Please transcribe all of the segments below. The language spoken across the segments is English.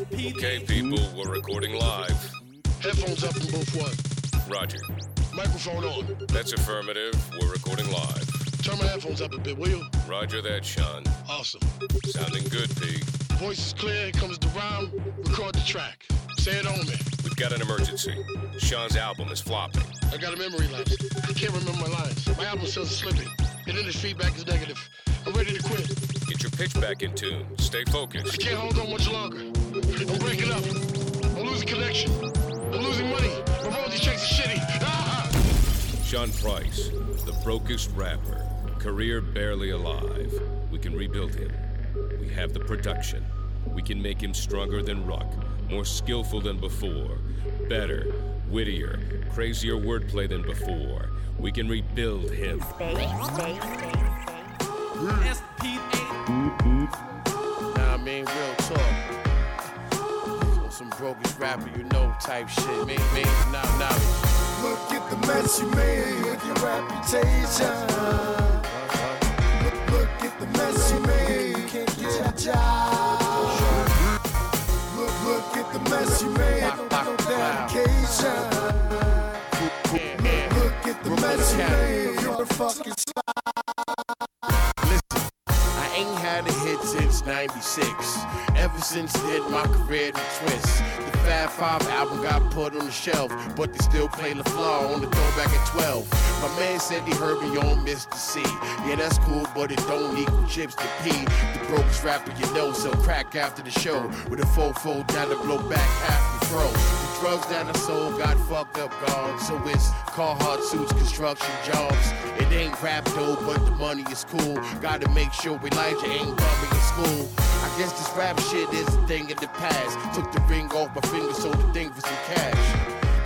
Okay, people, we're recording live. Headphones up in both what? Roger. Microphone on. That's affirmative. We're recording live. Turn my headphones up a bit, will you? Roger that, Sean. Awesome. Sounding good, P. Voice is clear. Here comes the rhyme. Record the track. Say it on me. We've got an emergency. Sean's album is flopping. I got a memory lapse. I can't remember my lines. My album sales are slipping. And then the feedback is negative. I'm ready to quit. Get your pitch back in tune. Stay I focused. can't hold on much longer. I'm breaking up. I'm losing connection. I'm losing money. My royalty checks are shitty. Ah! Sean Price, the brokest rapper, career barely alive. We can rebuild him. We have the production. We can make him stronger than Ruck, more skillful than before, better, wittier, crazier wordplay than before. We can rebuild him. Nah, I mean, real talk. Some brokest rapper, you know, type shit. Me, me, nah, nah. Look at the mess you made with your reputation. Look, look at the mess you made. You can't get a job. Look, look at the mess you made. No, no dedication. Yeah. Look at the mess you made. You're a fucking ain't had a hit since 96. Ever since then, my career done twist. The Fab Five album got put on the shelf, but they still play La Fleur on the throwback at 12. My man said he heard me on Mr. Cee. Yeah, that's cool, but it don't equal chips to P. The brokest rapper you know, sell crack after the show. With a fofo down to blow back half the throat. The drugs that I sold got fucked up, gone. So it's Carhartt suits, construction jobs. It ain't rap though, but the money is cool. Gotta make sure Elijah ain't bumming in school. I guess this rap shit is a thing of the past. Took the ring off my finger, sold the thing for some cash.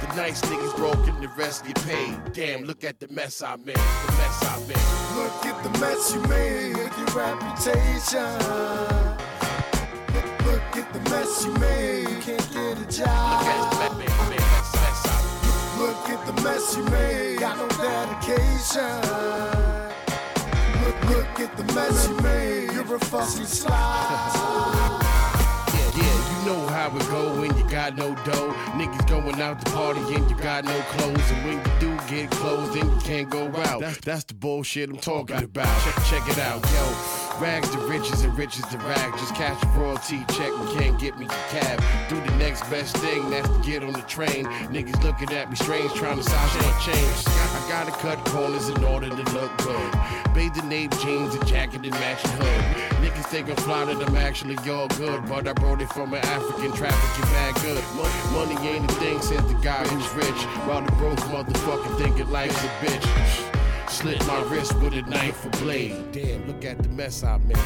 The nice niggas broke and the rest get paid. Damn, look at the mess I made. The mess I made. Look at the mess you made your reputation. Look, look at the mess you made. You can't get a Look job. Look at the mess you made. Got no dedication. Look, look at the mess you made. You're a fucking slide. Yeah, yeah, you know how it go when you got no dough. Niggas going out to party and you got no clothes. And when you do get clothes, then you can't go out. That's, that's the bullshit I'm talking about. Check, check it out, yo. Rags to riches and riches to rags. Just cash a royalty check and can't get me a cab. Do the next best thing, that's to get on the train. Niggas looking at me strange, trying to size my change. I gotta cut corners in order to look good. Bathe the name jeans, and jacket, and matching hood. Niggas think I'm fly that I'm actually all good, but I brought it from an African trafficking bag good. Money ain't a thing, says the guy who's rich. While the broke motherfucker thinking life's a bitch. Slit my wrist with a knife or blade. Damn, look at the mess I made.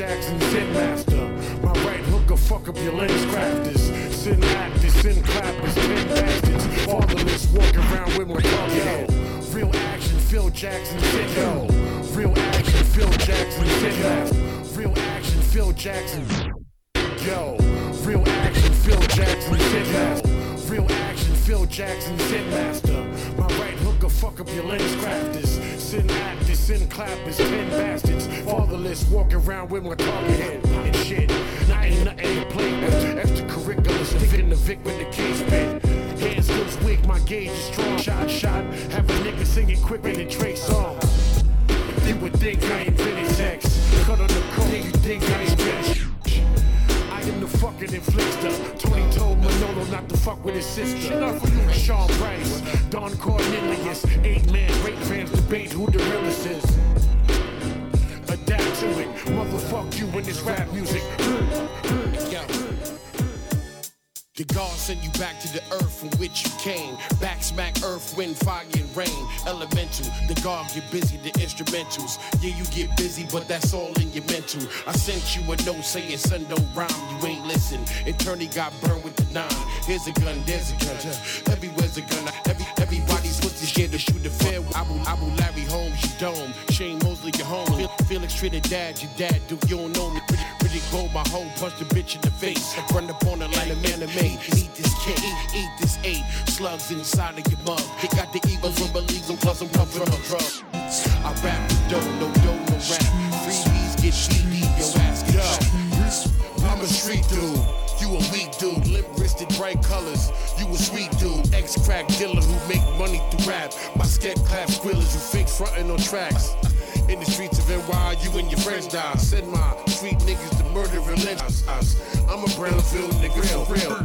Jackson, Zen Master. My right hooker, fuck up your lens crafters. Sin actors, sin clappers, ten bastards. Fatherless, walk around with my yo. Real action, Phil Jackson, Zen yo. Real action, Phil Jackson, Zen Master. Real action, Phil Jackson. Yo, real action, Phil Jackson, Zen Master. Real action, Phil Jackson, Zen Master. My right hooker, fuck up your LensCrafters. Sin actors, sin clappers, ten bastards. Fatherless, walk around with my target head and shit. Now ain't nothing to play with. Extracurricular, sticking the Vic with the case bit. Hands looks weak, my gauge is strong. Shot, shot. Have a nigga singing quicker than Trey Songz. You would think I invented sex. Cut on the coke, you think I the fucking inflictor. Tony told Manolo not to fuck with his sister. Sean Price, Don Cornelius, eight man, great fans debate who the realest is. Adapt to it, motherfuck you in this rap music. The God send you back to the earth from which you came. Back smack earth, wind, fire, and rain. Elemental. The God get busy, the instrumentals. Yeah, you get busy, but that's all in your mental. I sent you a note saying son don't rhyme, you ain't listen. Attorney got burned with the nine. Here's a gun, there's a gun. Everywhere's a gun. Every, everybody's pussy scared to shoot the fair. Abu, Abu Larry Holmes, you dome. Shane Mosley, your home. Fel- Felix Trinidad, your dad, do you don't know me. Pretty, gold, my hoe, punch the bitch in the face. Run up on her like a man of made. Eat this cake, eat, this eight. Slugs inside of your mug. They got the evil from believing, plus I'm pumping on drugs. I rap the dough, no dough, no rap. Freebies get GD, your ass get up. I'm a street dude. You a weak dude, lip wristed, bright colors. You a sweet dude, ex crack dealer who make money through rap. My scat clap squillers who fake frontin' on tracks. In the streets of NY, you and your friends die. Send my street niggas to murder relentless. I'm a Brownsville nigga for real.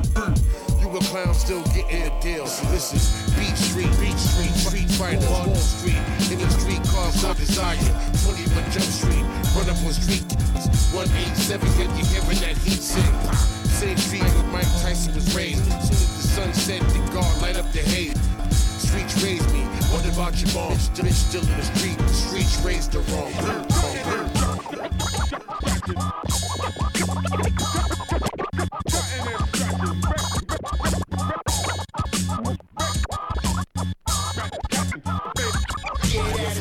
You a clown still getting a deal. So this is Beach Street, Beach Street, Street Fighter, Wall Street. In the street car, my desire. 21 Jump Street, run up on street. 187, get you hearing that heat sing. Same street where Mike Tyson was raised. Soon as the sun set, the guard light up the haze. Streets raised me. What about your mom? Bitch still in the street. The streets raised her wrong.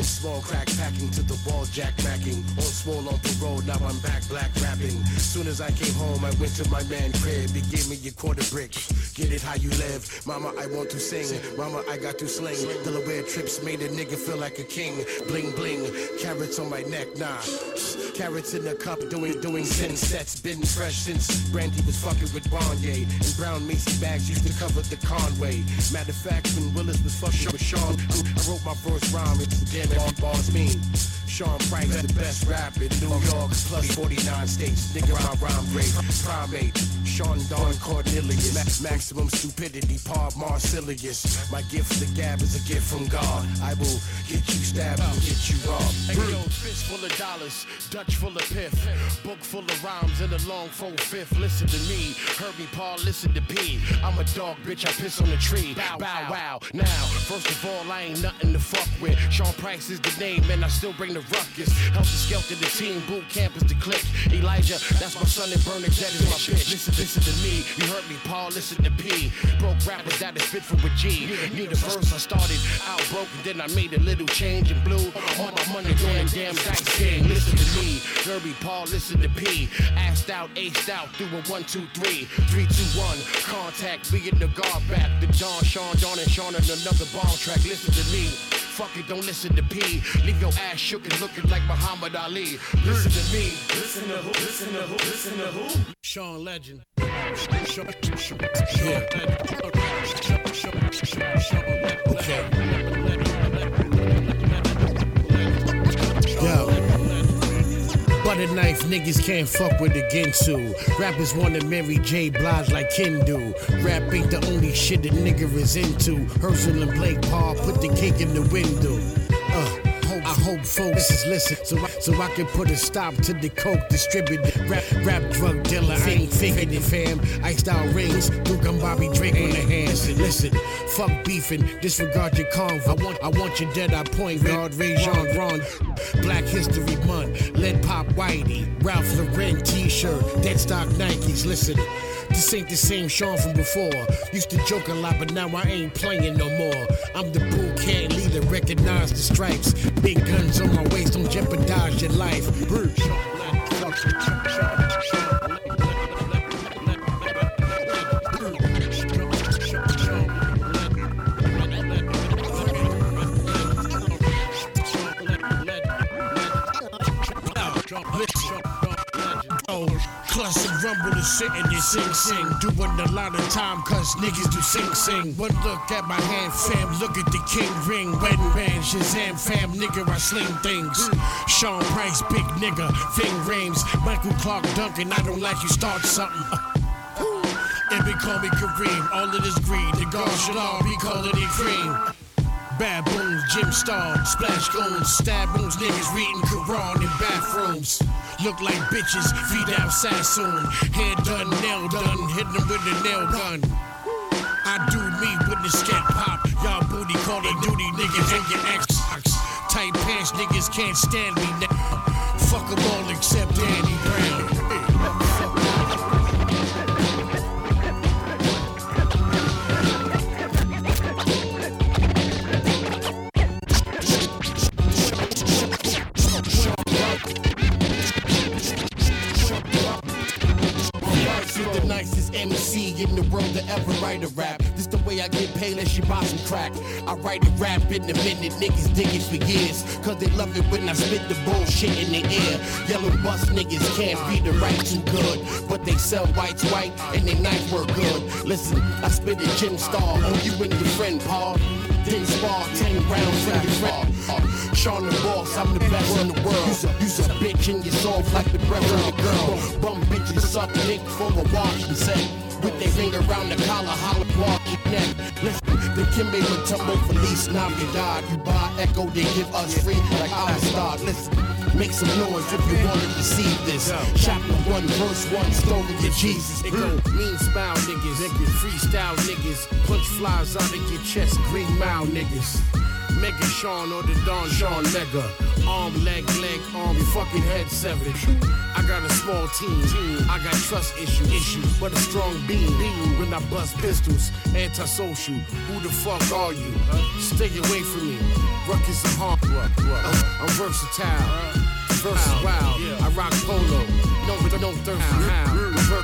Small crack packing to the wall jack. On small on now I'm back black rapping. Soon as I came home, I went to my man crib. He gave me a quarter brick. Get it how you live. Mama, I want to sing. Mama, I got to sling. Delaware trips made a nigga feel like a king. Bling bling. Carrots on my neck, nah. Carrots in the cup, doing doing sin sets. Been fresh since Brandy was fucking with Wanya. And brown Macy bags used to cover the Conway. Matter of fact, when Willis was fucking with Sean, I wrote my first rhyme. It's damn it, bars mean. Sean Price, the best rapper in New York, plus 49 states. Nigga, my rhyme great. Primate, Sean Don Cornelius. Ma- maximum stupidity, Paul Marsilius. My gift to gab is a gift from God. I will get you stabbed and get you robbed. Hey, yo, fist full of dollars, Dutch full of piff, book full of rhymes and a long full fifth. Listen to me, Herbie Paul, listen to P. I'm a dog, bitch, I piss on the tree. Bow, wow, wow. Now, first of all, I ain't nothing to fuck with. Sean Price is the name, and I still bring the ruckus. Heltah Skeltah, the team, boot camp is the click. Elijah, that's my son, and Bernadette is my bitch. Listen, listen to me, you heard me, Paul, listen to P. Broke rappers that is spit for a G. Need a verse, I started out broke, and then I made a little change and blew all my money on a damn dice game. Listen to me, Herbie Paul, listen to P. Asked out, aced out through a one, two, three, three, two, one. Contact, be in the guard back. The Don, Sean, Don, and Sean, and another bomb track. Listen to me. Fuck it, don't listen to P. Leave your ass shook and looking like Muhammad Ali. Listen to me. Listen to who? Listen to who? Listen to who? Sean Legend. Yo. Butter knife niggas can't fuck with again too. Rappers wanna marry J. Blige like Kendu. Rap ain't the only shit a nigga is into. Herschel and Blake Paul put the cake in the window. Folks is listen so I, so I can put a stop to the coke distributed. Rap, rap drug dealer, I ain't faking it, fam. Iced out rings, Duke and Bobby Drake on the hands. Listen, listen, fuck beefing, disregard your convo. I want, I want your dead I point guard, Ray Jean Ron. Black History Month, Lead Pop Whitey, Ralph Lauren T-shirt, Dead Stock Nikes. Listen. This ain't the same Sean from before. Used to joke a lot, but now I ain't playing no more. I'm the bull cat leader, recognize the stripes. Big guns on my waist, don't jeopardize your life. Bruce. Cluster rumble is sitting and sing sing. Doing a lot of time cause niggas do sing sing. One look at my hand, fam, look at the king ring. Wedding band, Shazam fam, nigga, I sling things. Sean Price, big nigga, Ving Rhames. Michael Clarke Duncan, I don't like you start something. And they call me Kareem, all of this greed. The guard should all be calling it cream. Baboons, gym star, splash goons, stab wounds, niggas reading Quran in bathrooms. Look like bitches, feet out Sassoon. Hair done, nail done, hit them with the nail gun. I do me with the scat pop. Y'all booty call of duty niggas and your ex. Tight pants niggas can't stand me. now. Fuck them all except Danny Brown. You're MC in the world to ever write a rap. This the way I get paid, unless you buy some crack. I write a rap in a minute, niggas dig it for years. Cause they love it when I spit the bullshit in the air. Yellow bus niggas can't read the right too good. But they sell whites white and they knife work good. Listen, I spit a gym star on you and your friend Paul. Then spar 10 rounds in your friend. Sean the boss, I'm the best in the world. You's a, you's a bitch and you're soft like the breath of a girl. Bum bitches suck dick for a wash and say. With their finger around the collar, holler, walk your neck. Listen, the Kembe Mutombo Feliz Navidad. You buy Echo, they give us free like our star. Listen, make some noise if you want to receive this. Chapter one, verse one, story of Jesus. It go mean smile niggas, niggas, freestyle niggas, punch flies out of your chest, green mile niggas. Mega Sean or the Don Sean Mega. Arm, leg, leg, arm, fucking head severed. I got a small team. I got trust issues, issues, but a strong beam. when I bust pistols. Antisocial. Who the fuck are you? Stay away from me. Ruckus and harm. Uh, I'm versatile. Versus wild. I rock polo. No, but no thirst. How?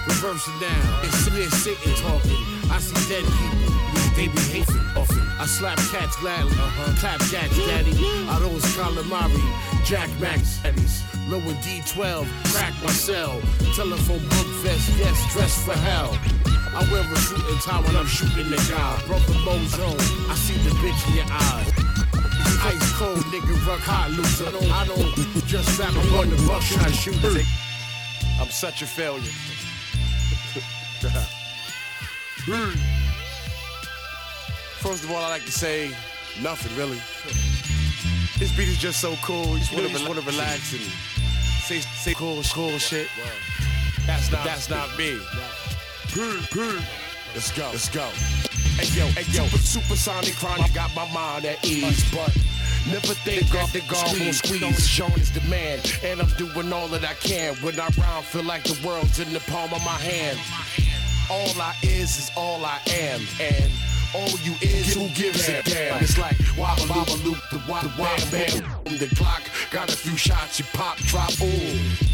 Reverse, it down. It's sitting talking. I see dead people. They be hating often. I slap cats gladly. Uh-huh. Clap jacks, daddy. I those calamari. Jack Max Eddies. Lower D12. Crack my cell. Telephone book vest. Yes, dress for hell. I wear a shooting tie when I'm shooting the guy. Brother Mouzone. I see the bitch in your eyes. Ice cold nigga, rock hot loser. I don't, I don't just rap. I'm on the buckshot shooter. I'm such a failure. Hmm. First of all, I like to say nothing really. This beat is just so cool. You just want to relax and say say cool cool shit. That's not that's not me. Let's go. Let's go. Hey yo, hey yo, Super supersonic chronic got my mind at ease, but never think off the guard will squeeze. Sean is the man, and I'm doing all that I can. When I rhyme, feel like the world's in the palm of my hand. All I is is all I am, and all you is who gives a damn. It's like wobble bobble loop the wop bam bam. The clock got a few shots, you pop drop. Ooh.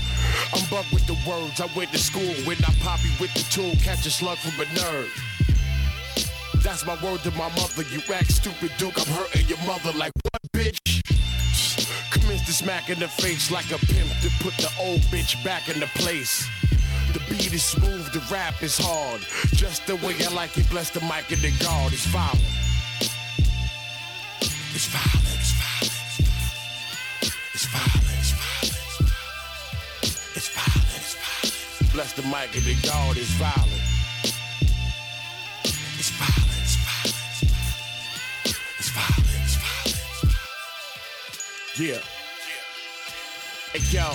I'm bug with the words. I went to school when I poppy with the tool, catch a slug from a nerd. That's my word to my mother. You act stupid, Duke. I'm hurting your mother like what, bitch? Commence to smack in the face like a pimp to put the old bitch back in the place. The beat is smooth, the rap is hard. Just the way I like it, bless the mic and the guard. It's violent. It's violent, it's violent, it's violent, it's violent, it's violent, it's violent. Bless the mic and the guard. It's violent, it's violent, it's violent, it's violent, it's violent. Yeah. Hey yo,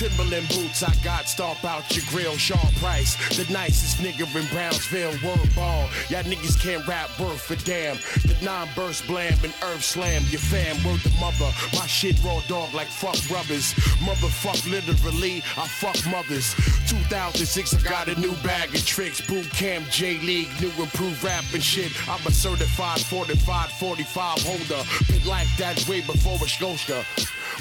Timberland boots I got, stomp out your grill. Sean Price, the nicest nigga in Brownsville. Word ball, y'all niggas can't rap worth for damn. The non-burst blam and earth slam your fam. Word the mother, my shit raw dog like fuck rubbers. Motherfuck literally, I fuck mothers. 2006, I got a new bag of tricks. Boot camp, J League, new improved rap and shit. I'm a certified fortified 45 holder. Been like that way before a Scotia.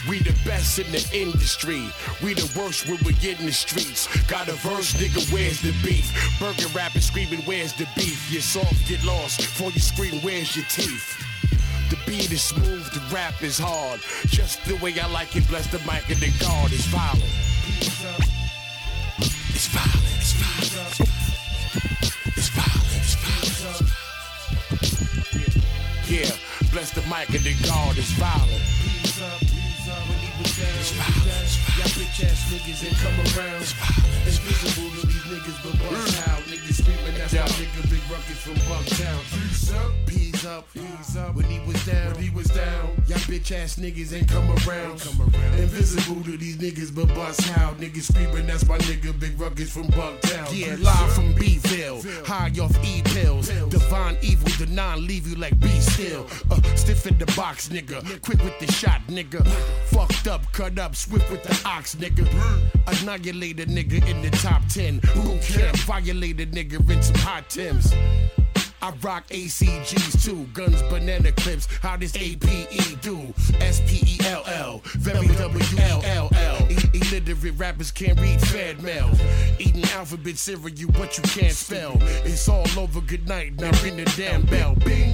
We the best in the industry. We the worst when we get in the streets. Got a verse, nigga, where's the beef? Burger rapping, screaming, where's the beef? You're soft, get lost. Before you scream, where's your teeth? The beat is smooth, the rap is hard. Just the way I like it, bless the mic and the guard is violent. It's violent, it's violent. It's violent, it's violent. Yeah, bless the mic and the guard is violent. It's Y'all bitch ass niggas ain't come around. It's visible to these niggas, but bust out. Niggas screaming, that's my nigga Big Ruckus from Bucktown. Peace up, peace Ease up, ease up. When he was down, when he was down. Y'all bitch ass niggas ain't come around. Come around. Invisible to these niggas, but bust how niggas screaming. That's my nigga, Big Ruckus from Bucktown. Yeah, live from B-ville, high off E pills. Divine evil, the non leave you like be still. Uh, stiff in the box, nigga. Quick with the shot, nigga. Fucked up, cut up, swift with the ox, nigga. Annihilate a nigga in the top 10. Boot camp, violate a nigga in some hot Tims. I rock ACGs too, guns, banana clips. How does APE do? S P E L L, Illiterate rappers can't read Fed mail. Eating alphabet cereal, but you can't spell. It's all over. Good night. Now ring the damn bell. Bing.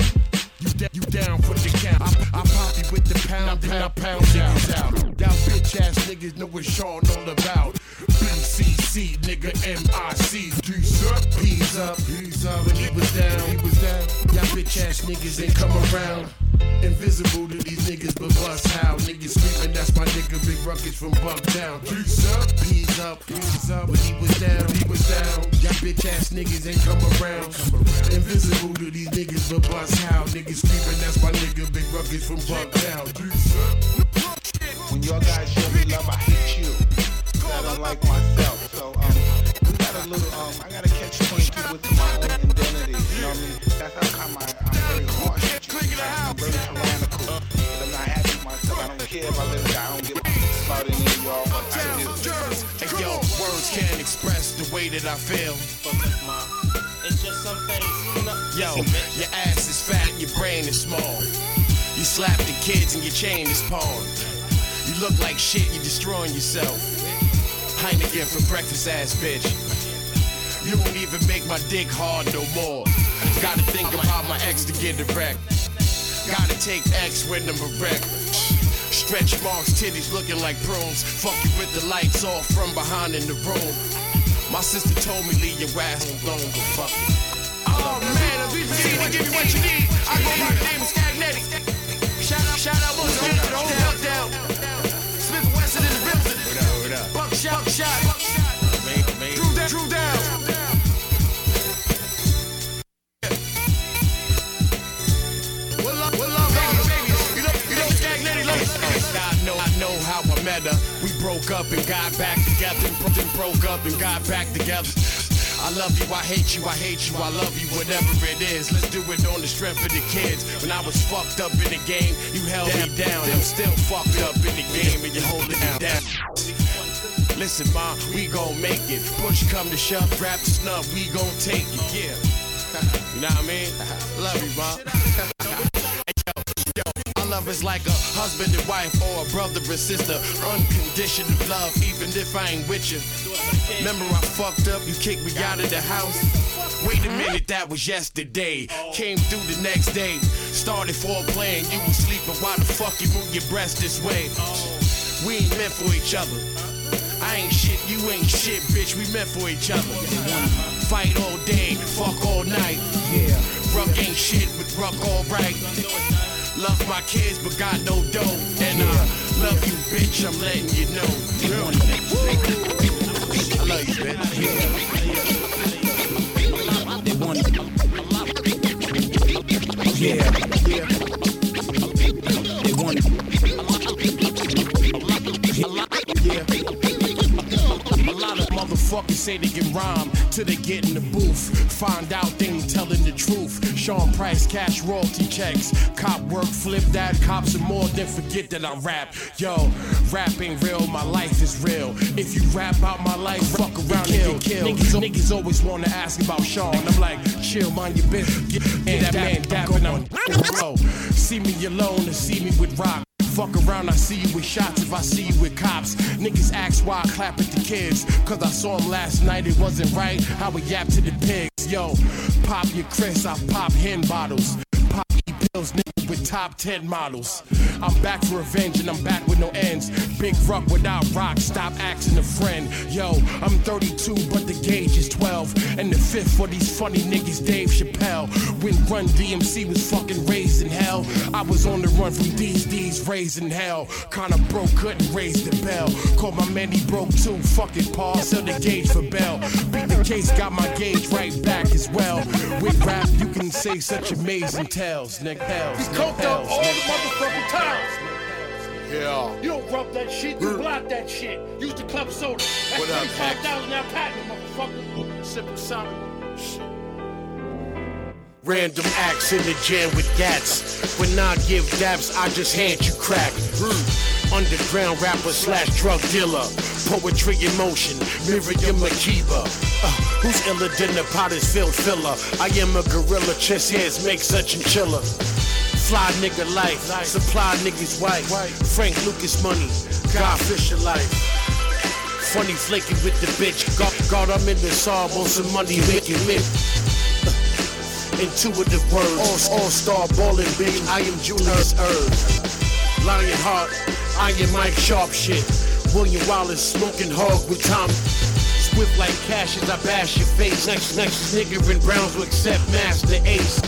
You, you down for the count? I, I pop you with the pound, then I pound niggas out. Y'all bitch ass niggas know what Sean all about. BCC, nigga, MIC. D's up, P's up, P's up. When he was down, he was down. Y'all bitch ass niggas ain't come around. Invisible to these niggas, but bust how niggas screaming. That's my nigga, Big Ruckus from Bucktown. D's up, P's up, P's up. When he was down, he was down. Y'all bitch ass niggas ain't come around. Invisible to these niggas, but bust how niggas screaming. That's my nigga, Big Ruckus from Bucktown. Up. When y'all guys show me love, I hate you. I don't like myself. So um, we got a little um, I gotta catch 22 with my own identity. You know what I mean? That's how come I, very yo, words can't express the way that I feel. It's just some things. Yo, your ass is fat, your brain is small. You slap the kids and your chain is pawned. You look like shit, you're destroying yourself. Heineken for breakfast, ass bitch. You won't even make my dick hard no more. Gotta think about my ex to get it. Gotta take X when I'm erect. Stretch marks, titties looking like prunes. Fuck you with the lights off from behind in the room. My sister told me leave your ass alone, but fuck it. Oh man, if we see to give you what you need, I go the name of Stagnetic. Her. We broke up and got back together, then broke up and got back together. I love you, I hate you, I hate you, I love you, whatever it is. Let's do it on the strength of the kids. When I was fucked up in the game, you held me down. I'm still fucked up in the game, and you holding me down. Listen, ma, we gon' make it. Push come to shove, grab the snub, we gon' take it, yeah. You know what I mean? Love you, ma. Love is like a husband and wife or a brother and sister. Unconditional love, even if I ain't with you. Remember I fucked up, you kicked me out of the house. Wait a minute, that was yesterday. Came through the next day. Started for a playing, you was sleeping. Why the fuck you move your breast this way? We ain't meant for each other. I ain't shit, you ain't shit, bitch. We meant for each other. Fight all day, fuck all night. Yeah. Ruck ain't shit, but Ruck alright. Love my kids, but got no dough. And I love you, bitch. I'm letting you know. I love you, bitch. Yeah, yeah. They want it. Yeah. A lot of motherfuckers say they can rhyme till they get in the booth. Find out they ain't telling the truth. Sean Price, cash royalty checks. Cop work, flip that. Cops are more than forget that I rap. Yo, rap ain't real, my life is real. If you rap out my life, fuck around and get killed. Niggas, niggas always wanna ask about Sean. I'm like, chill, mind your business. And that man dapping, I'm. See me alone and see me with rock. Fuck around, I see you with shots if I see you with cops. Niggas ask why I clap at the kids. Cause I saw him last night, it wasn't right. How we yap to the pigs. Yo, pop your Chris, I pop hen bottles. Pills, nigga with top 10 models. I'm back for revenge and I'm back with no ends. Big ruck without rock, stop asking a friend. Yo, I'm 32, but the gauge is 12. And the fifth for these funny niggas, Dave Chappelle. When Run DMC was fucking raised in hell, I was on the run from these D's raised in hell. Kinda broke, couldn't raise the bell. Called my man, he broke too. Fucking Paul, sell the gauge for Bell. Beat the case, got my gauge right back as well. With rap, you can say such amazing tales, nigga. Tales, He nigga, coked up all the motherfucking tiles. Yeah. You don't rub that shit, you mm. block that shit. Use the club soda. That's What up, 25,000 now patent, motherfucker. Sipping something. Random acts in the jam with gats. When I give daps, I just hand you crack. Mm. Underground rapper slash drug dealer. Poetry in motion, Miriam Makeba. Uh, who's iller than the Potter's field filler? I am a gorilla, chest hairs make such a chiller. Fly nigga life, supply niggas wife. Frank Lucas money, God Fisher life. Funny flaking with the bitch. God, God I'm in the saw, on some money making me. Intuitive words, all, all star balling bitch. I am Julius Erb. Lion Heart, I am Mike Sharp shit. William Wallace smoking hog with Tom. Swift like cashes, I bash your face. Next, next nigga in Brownsville accept Masta Ace.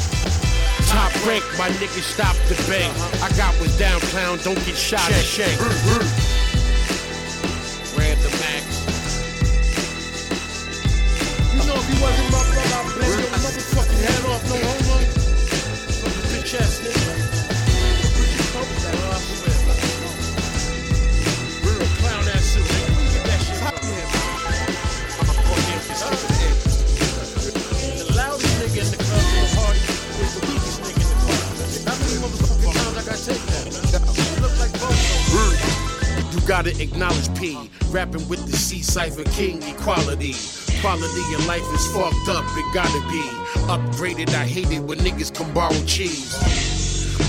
Top rank, my nigga stop the bank. I got what's down, clown, don't get shot at shank. Random acts. You know if he wasn't my brother, I'd blow your motherfucking head off, no homo. Bitch ass nigga. Gotta acknowledge P. Rapping with the C Cypher King equality. Quality of life is fucked up, it gotta be upgraded. I hate it when niggas come borrow cheese.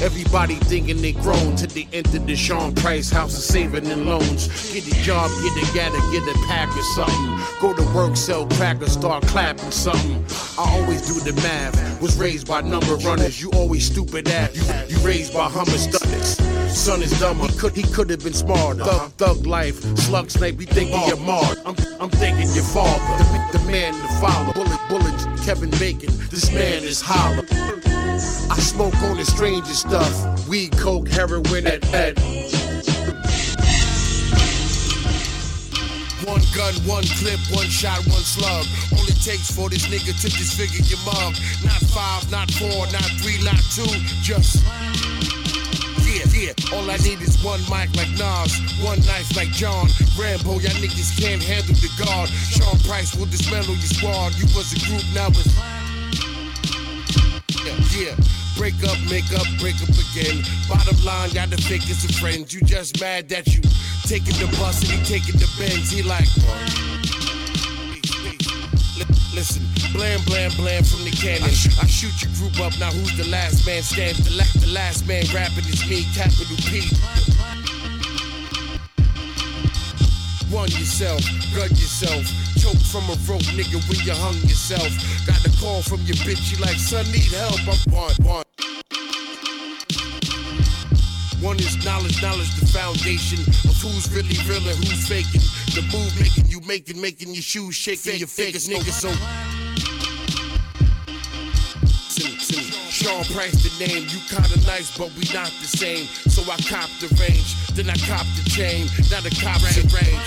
Everybody thinking they grown till they enter the Sean Price house of saving and loans. Get a job, get a gather, get a pack or something. Go to work, sell crack or start clapping something. I always do the math. Was raised by number runners. You always stupid ass. You, you raised by hummer stunners. Son is dumb. He could he could have been smarter. Uh-huh. Thug thug life, slug snake. We thinking you're marred. I'm I'm thinking your father. The, the man, the father. Bullet bullets. Kevin Bacon. This man is holler. I smoke on the strangest stuff. Weed, coke, heroin, and head. One gun, one clip, one shot, one slug. All it takes for this nigga to disfigure your mug. Not five, not four, not three, not two. Just. Yeah. All I need is one mic like Nas, one knife like John Rambo. Y'all niggas can't handle the guard. Sean Price will dismantle your squad. You was a group, now it's. Yeah, yeah. Break up, make up, break up again. Bottom line, y'all the fakest of friends. You just mad that you taking the bus and he taking the Benz. He like, Li- Listen, blam, blam, blam from the cannon. I, sh- I shoot your group up. Now who's the last man standing? The, la- the last man rapping is me, capital P. One yourself, gun yourself. Choke from a rope, nigga, when you hung yourself. Got a call from your bitch, you like, son, need help. I'm one, one. One is knowledge, knowledge, the foundation of who's really real and who's faking. The move making you making, making your shoes shaking, your fingers, nigga. So. Sean Price the name, you kinda nice, but we not the same. So I cop the range, then I cop the chain, now the cops in range.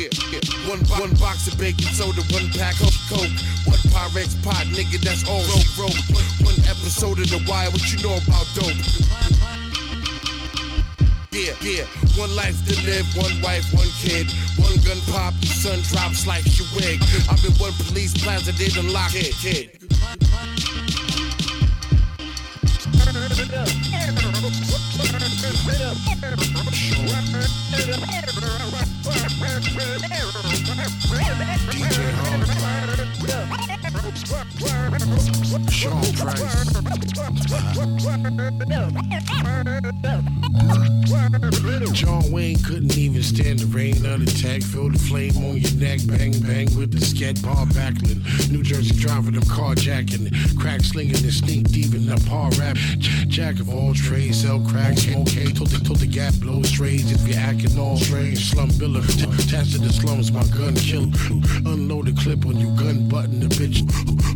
Yeah, yeah. One, one box of baking soda, one pack of coke, one Pyrex pot, nigga, that's all wrote. One, one episode of The Wire, what you know about dope? Yeah, yeah. One life to live, one wife, one kid. One gun pop, son drops like your wig. I'm in one police plaza, done lock it, kid. Sean Price. John Wayne couldn't even stand the rain of the tag. Feel the flame on your neck. Bang, bang with the scat bar Backlund. New Jersey driver, them carjacking. Crack slinging and sneak deep in the par rap. Jack of all trades, sell crack, smoke hay. Told the, told the gap blow strays if you're acting all strange. Slum biller. Attached to the slums, my gun kill. Unload the clip on you, gun button the bitch.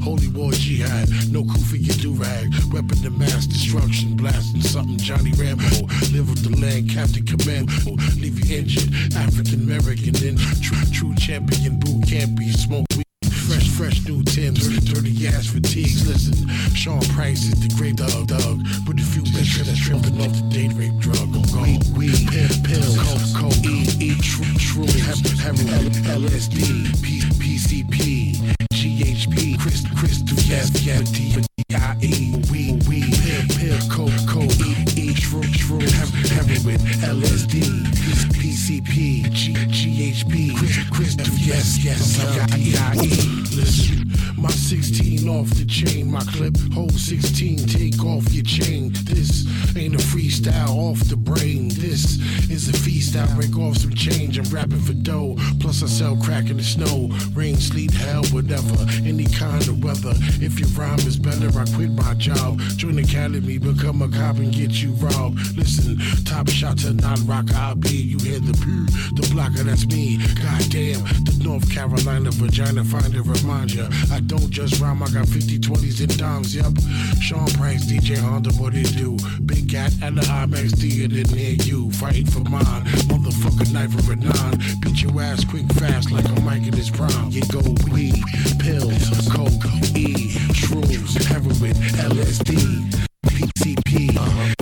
Holy war jihad, no coup for your do rag. Weapon to mass destruction, blasting something Johnny Rambo. Live with the land, Captain Commando. Oh, leave you injured, African American, then true, true champion, boot camp, be smoke weed. Fresh, fresh new Timbs, dirty, dirty ass fatigues. Listen, Sean Price is the great dog, dog. With a few best trips tripping off the date rape drug. Go, go. Weed, weed, pill, pills, coke, coke, E, E, true, true, heroin, LSD, P, PCP, crystal, yes, yes, I sell crack in the snow. Rain, sleet, hell, whatever, any kind of weather. If your rhyme is better, I quit my job. Join the academy, become a cop and get you robbed. Listen, top shot to non rock. I'll be. You hear the poo, the blocker, that's me. Goddamn, the North Carolina vagina finder remind ya. I don't just rhyme, I got 50 20s and dimes, yep. Sean Price, DJ Honda, what it do? Big cat at the IMAX theater near you. Fighting for mine, motherfucker knife or a nine. Beat your ass quick, fast, like a Mike in his prime. You go weed, pills, coke, E, shrooms, heroin, LSD. PCP,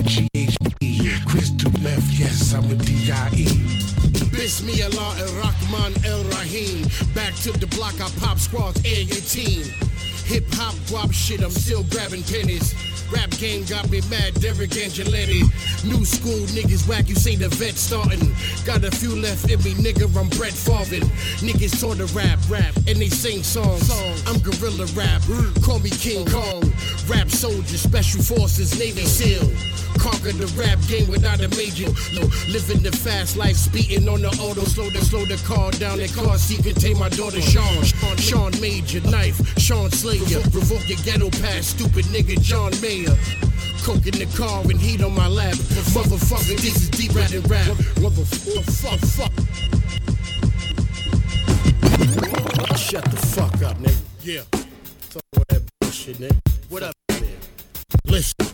GHB, crystal meth, yes, I'm a DIE. Bismillah Rahman El Rahim. Back to the block, I pop squads, air your team. Hip hop, guap shit, I'm still grabbing pennies. Rap game got me mad, Derek Angeletti. New school niggas whack, you say the vet starting. Got a few left in me, nigga, I'm Brett Favre. Niggas taught to rap, rap, and they sing songs. I'm gorilla rap, call me King Kong. Rap soldier, special forces, Navy SEAL. Conquer the rap game without a major. No, living the fast life, speeding on the auto, slow the slow the car down. The car seat contain my daughter Sean. Sean, Major, knife, Sean Slayer. Revoke your ghetto pass, stupid nigga John Mayer. Coke in the car and heat on my lap. Motherfucker, this is deep rat and rap. Motherfucker, fuck, fuck. Shut the fuck up, nigga. Yeah. Talk about that bullshit, nigga. What up, man? Listen.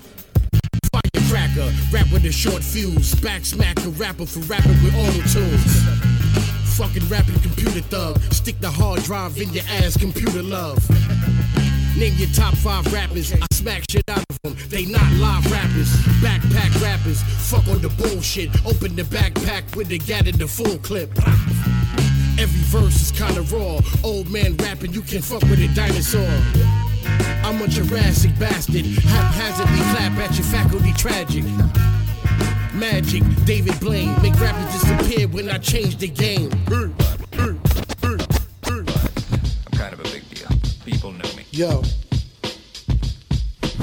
Firecracker, rap with a short fuse. Back smack a rapper for rapping with auto tunes. Fucking rapping computer thug. Stick the hard drive in your ass, computer love. Name your top five rappers. I smack shit out of them. They not live rappers. Backpack rappers. Fuck on the bullshit. Open the backpack with the gat in the full clip. Every verse is kinda raw. Old man rapping, you can fuck with a dinosaur. I'm a Jurassic bastard. Haphazardly clap at your faculty tragic. Magic, David Blaine. Make rappers disappear when I change the game. Yo.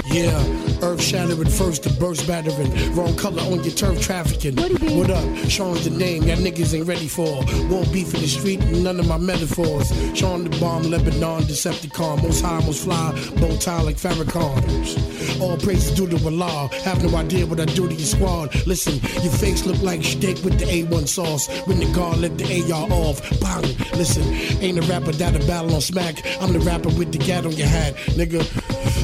Yeah, earth shattering first, to burst battering. Wrong color on your turf trafficking. What up? Sean's the name, y'all niggas ain't ready for. Won't beef in the street, none of my metaphors. Sean the bomb, Lebanon, Decepticon. Most high, most fly, bow tie like Farrakhan. All praises due to Allah. Have no idea what I do to your squad. Listen, your face look like steak with the A1 sauce. When the guard let the AR off, bang. Listen, ain't a rapper that a battle on smack. I'm the rapper with the gat on your hat, nigga.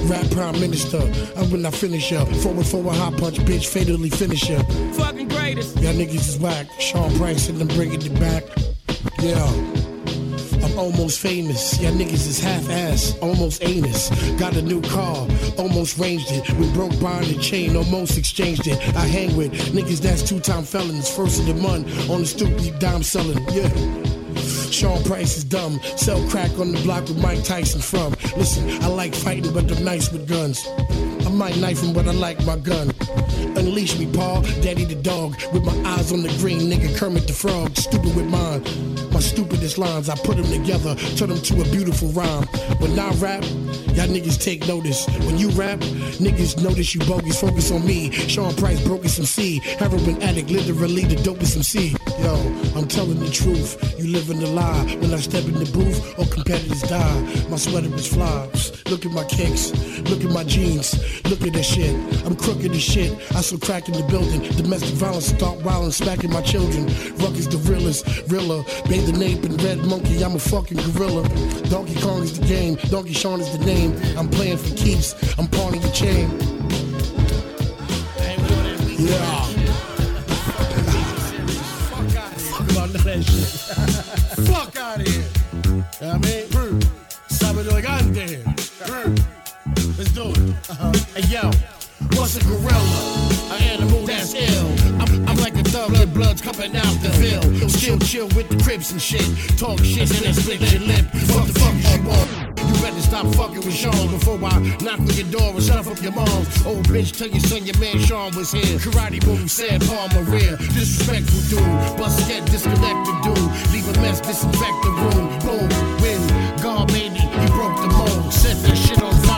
Rap prime minister. I'm when I finish up. Forward, forward, high punch, bitch, fatally finish up. Fucking greatest. Y'all niggas is whack. Sean Price and them bringing it back. Yeah. I'm almost famous. Y'all niggas is half ass, almost anus. Got a new car, almost ranged it. We broke bond and chain, almost exchanged it. I hang with niggas that's two time felons. First of the month on the stupid dime selling. Yeah. Sean Price is dumb. Sell crack on the block with Mike Tyson from. Listen, I like fighting, but I'm nice with guns. I might knife him, but I like my gun. Unleash me, Paul, Daddy the dog. With my eyes on the green, nigga Kermit the Frog. Stupid with mine. My stupidest lines, I put them together, turn them to a beautiful rhyme. When I rap, y'all niggas take notice. When you rap, niggas notice you bogus. Focus on me. Sean Price broke some C. Heroin addict, literally the dopest MC. Yo, I'm telling the truth. You live in the lie. When I step in the booth, all competitors die. My sweater is fly. Look at my kicks. Look at my jeans. Look at this shit. I'm crooked as shit. I saw crack in the building. Domestic violence, start wildin', smacking my children. Ruckus the realest, realer. Bathe the nape and red monkey. I'm a fucking gorilla. Donkey Kong is the game. Donkey Sean is the name. I'm playing for keeps. I'm pawning the chain. Yeah. Fuck about that shit. Fuck out of here. You know what I mean? Yo, what's a gorilla? An animal that's ill. I'm, I'm like a thug, blood, blood's coming out the veil. Chill, chill with the cribs and shit. Talk shit and then split your lip. What the fuck you want? You better stop fucking with Sean before I knock on your door and shut up your mom's. Old bitch, tell your son your man Sean was here. Karate move, said Palmer rear. Disrespectful dude. Bust get disconnected dude. Leave a mess, disinfect the room. Boom, win. God it, he broke the mold. Set that shit on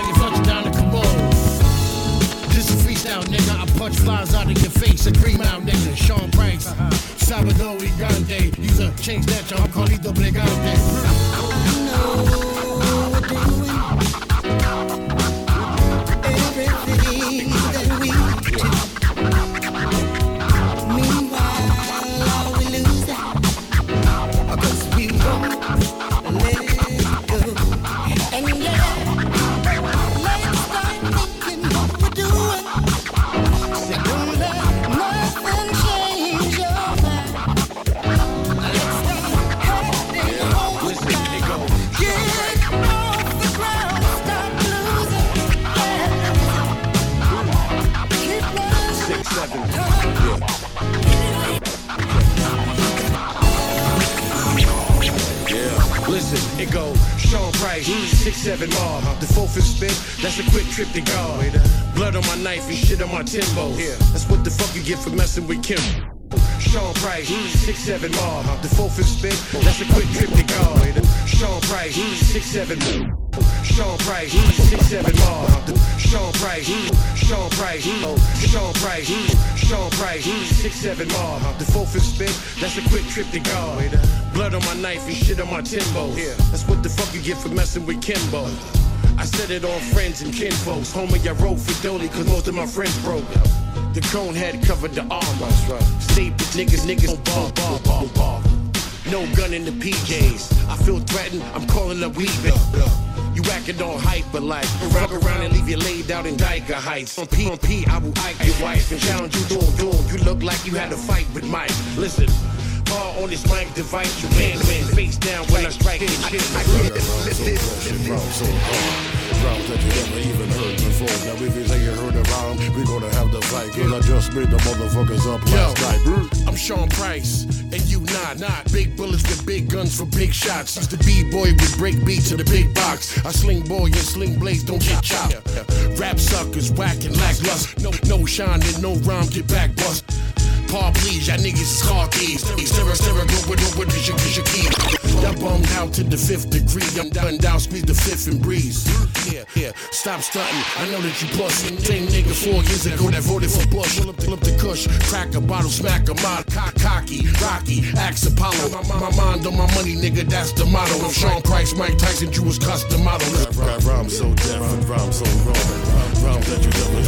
nigga. I punch flies out of your face. A cream out, nigga. Sean Price. Uh-huh. Salvador Grande. Use a change that, y'all. Carlito Brigante. Everything seven more. The fourth is spit, that's a quick trip to guard. Blood on my knife and shit on my timbo. That's what the fuck you get for messing with Kim. Sean Price, six seven more. The fourth is spit, that's a quick trip to guard. Sean Price, six seven. Sean Price, six seven more. Sean Price, Sean Price, Sean Price, Sean Price, six seven more. The fourth is spit, that's a quick trip to guard. Blood on my knife and shit on my timbo. Yeah, that's what the fuck you get for messing with Kimbo. I said it on friends and kinfolks. Homie, I wrote for Dolly cause most of my friends broke. The cone head covered the armor. That's right. Stay with niggas, niggas on ball, ball, ball, ball. No gun in the PJs. I feel threatened, I'm calling up weed. You acting on hyper like Fuck around and leave you laid out in Dyker Heights. On P on P, I will ike your wife and challenge you doing doing. You look like you had a fight with Mike. Listen. Ball on this mic device, you can't win. Face down when I strike this shit. I get Shit round so hard. Rounds that you never even heard before. Now if you say you heard around, we gonna have the fight. Cause I just made the motherfuckers up last night. I'm Sean Price, and you not. Not big bullets with big guns for big shots. Used to be boy with break beats in the big box. I sling boy and sling blades, don't get chopped. Rap suckers whack and lackluster. No, no shine and no rhyme, get back bust. Paul, please, y'all niggas is car thieves. Sarah, Sarah, go with what is your, is your key? Y'all bummed out to the fifth degree. I'm down, down, squeeze the fifth and breeze. Yeah, yeah, stop stunting. I know that you pussy. Same nigga four years ago that voted for Bush. Pull up, the kush, crack a bottle, smack a model, cock, cocky, rocky, axe Apollo. My, my, mind on my money, nigga, that's the motto. I'm Sean Price, Mike Tyson, Jewish custom model. Rhyme so different, rhyme so wrong. Rhymes that you never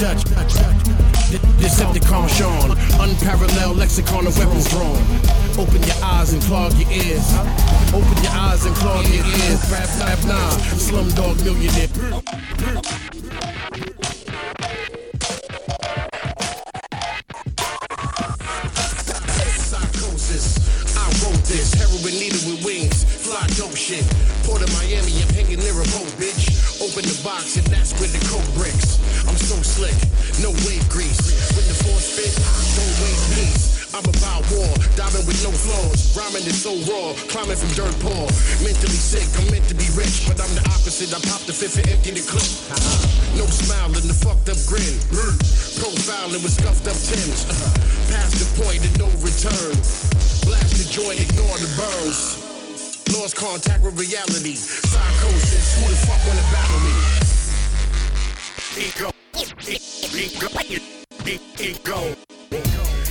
Dutch. De- Decepticon Sean, unparalleled lexicon of weapons drawn. Open your eyes and clog your ears. Open your eyes and clog your ears. Rap, rap, nah, slumdog millionaire. Climbing from dirt poor. Mentally sick, I'm meant to be rich, but I'm the opposite. I pop the fifth and empty the clip. Uh-huh. No smile in the fucked up grin. Mm. Profiling with scuffed up Tims. Uh-huh. Past the point of no return. Blast the joint, ignore the burns. Lost contact with reality. Psychosis, who the fuck wanna battle me? Ego, ego, ego.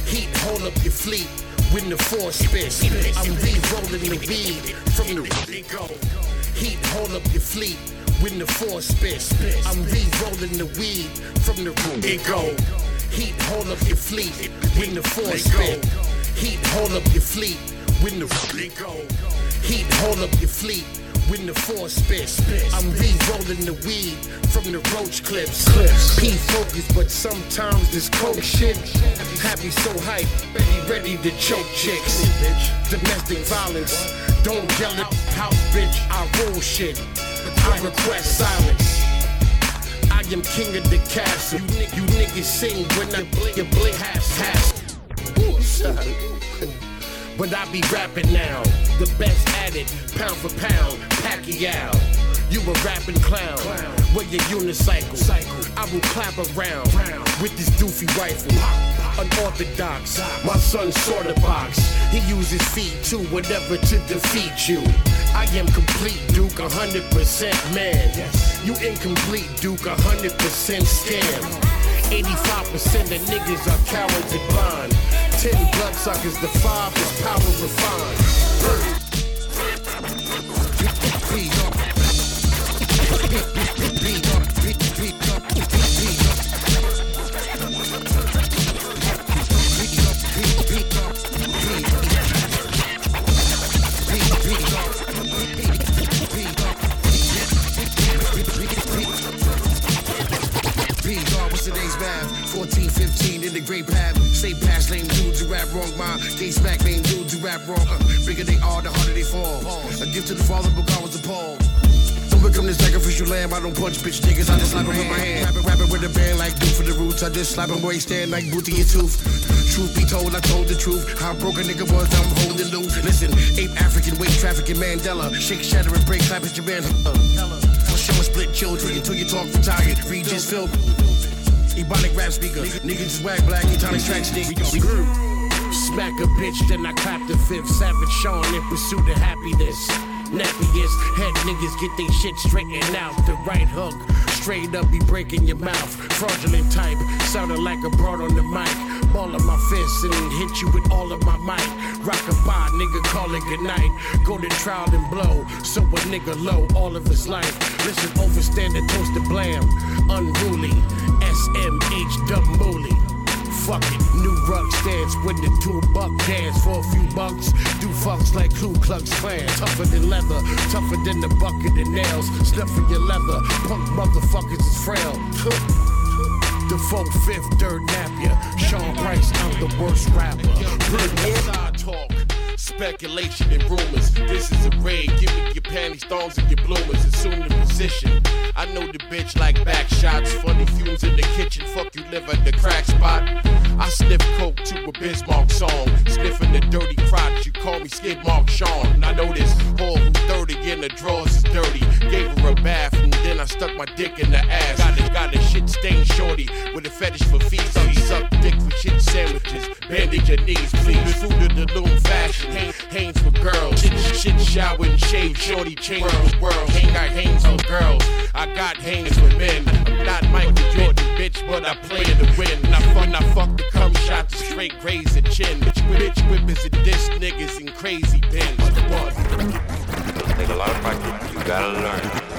Heat, hold up your fleet when the force spits. I'm re-rolling the weed from the. Heat, hold up your fleet when the force spits. I'm re-rolling the weed from the ego. Heat, hold up your fleet when the force spit. Heat, hold up your fleet when the. Heat, hold up your fleet when the force spits. I'm re-rolling the weed from the roach clips. P focus, but sometimes this coke shit me so hype, ready, ready to choke chicks. Domestic violence, don't yell at house, bitch. I rule shit. I request silence. I am king of the castle. You, niggas sing when I blink and blink has has. But I be rapping now, the best at it, pound for pound, Pacquiao. You a rapping clown, where your unicycle. I will clap around with this doofy rifle. Unorthodox, my son sorta box. He uses feet too, whatever to defeat you. I am complete, Duke, 100% man. You incomplete, Duke, 100% scam. 85% of niggas are cowards and blind. 10 bloodsuckers, the five is power refined. What's today's math? 14, 15 in the great path. Say past lame dudes who rap wrong. My gates back lame dudes who rap wrong. Uh, bigger they are, the harder they fall. A gift to the father, but God was appalled. Don't become this sacrificial lamb. I don't punch bitch niggas. I just slap 'em with my hand. Rapping, rapping with a band like dude for the roots. I just slap 'em where he stand like boot to your tooth. Truth be told, I told the truth. How broke a nigga was, I'm holding loose. Listen, ape African, weight trafficking Mandela. Shake, shatter, and break, clap at your man. Uh, for show split children until you talk retired. Read just film. Ebonic rap speaker. Niggas just whack black, Etonic track sneak. Smack a bitch, then I clap the fifth. Savage Sean in pursuit of happiness. Nappiest head niggas get they shit straightened out. The right hook, straight up be breaking your mouth. Fraudulent type, sounding like a broad on the mic. Ball of my fist and hit you with all of my might. Rock a bye, nigga, call it good night. Go to trial and blow, so a nigga low all of his life. Listen, overstand the toast to blam. Unruly, SMH dumb. Fuck it, new rug stands with the two buck dance for a few bucks. Do fucks like Ku Klux Klan, tougher than leather, tougher than the bucket of nails. Snuffing your leather, punk motherfuckers is frail. The fifth, dirt Napier. Sean Price, I'm the worst rapper. Side talk, speculation and rumors. This is a raid. Give me your panties, thongs, and your bloomers. Assume the position. I know the bitch like back shots. Funny fumes in the kitchen. Fuck you live at the crack spot. I sniff coke to a Bismarck song. Sniffing the dirty crotch. You call me Skid Mark Sean. And I know this whore who's 30 in the drawers is dirty. Gave her a bath I stuck my dick in the ass. Got a, got a shit stained shorty with a fetish for feet. So he Suck dick for shit sandwiches. Bandage your knees, please. Fruit of the loom fashion. Hanes, for girls. Shit, shit shower and shave. Shorty change for world. Ain't got Hanes for girls. I got Hanes for men. I'm not Michael Jordan, bitch, but I play to win. And I and I fuck the cum shot straight graze the chin. Bitch, bitch whippers and diss niggas in crazy pins. What? Take a lot of practice. You gotta learn.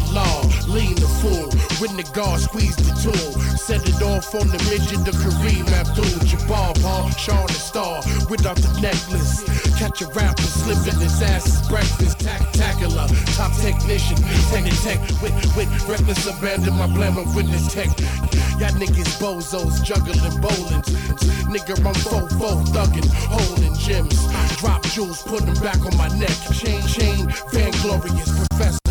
The when the guard squeezed the tool. Set it off on the mission to Kareem Abdul Jabbar, Paul, Sean the Star, without the necklace. Catch a rapper slipping his ass breakfast. Tactacular, top technician, tech tech with, with reckless abandon. My blammer witness tech. Y'all niggas bozos juggling bowling. Nigga, I'm fofo thugging, holding gems. Drop jewels, put them back on my neck. Chain, chain, vainglorious, Professor.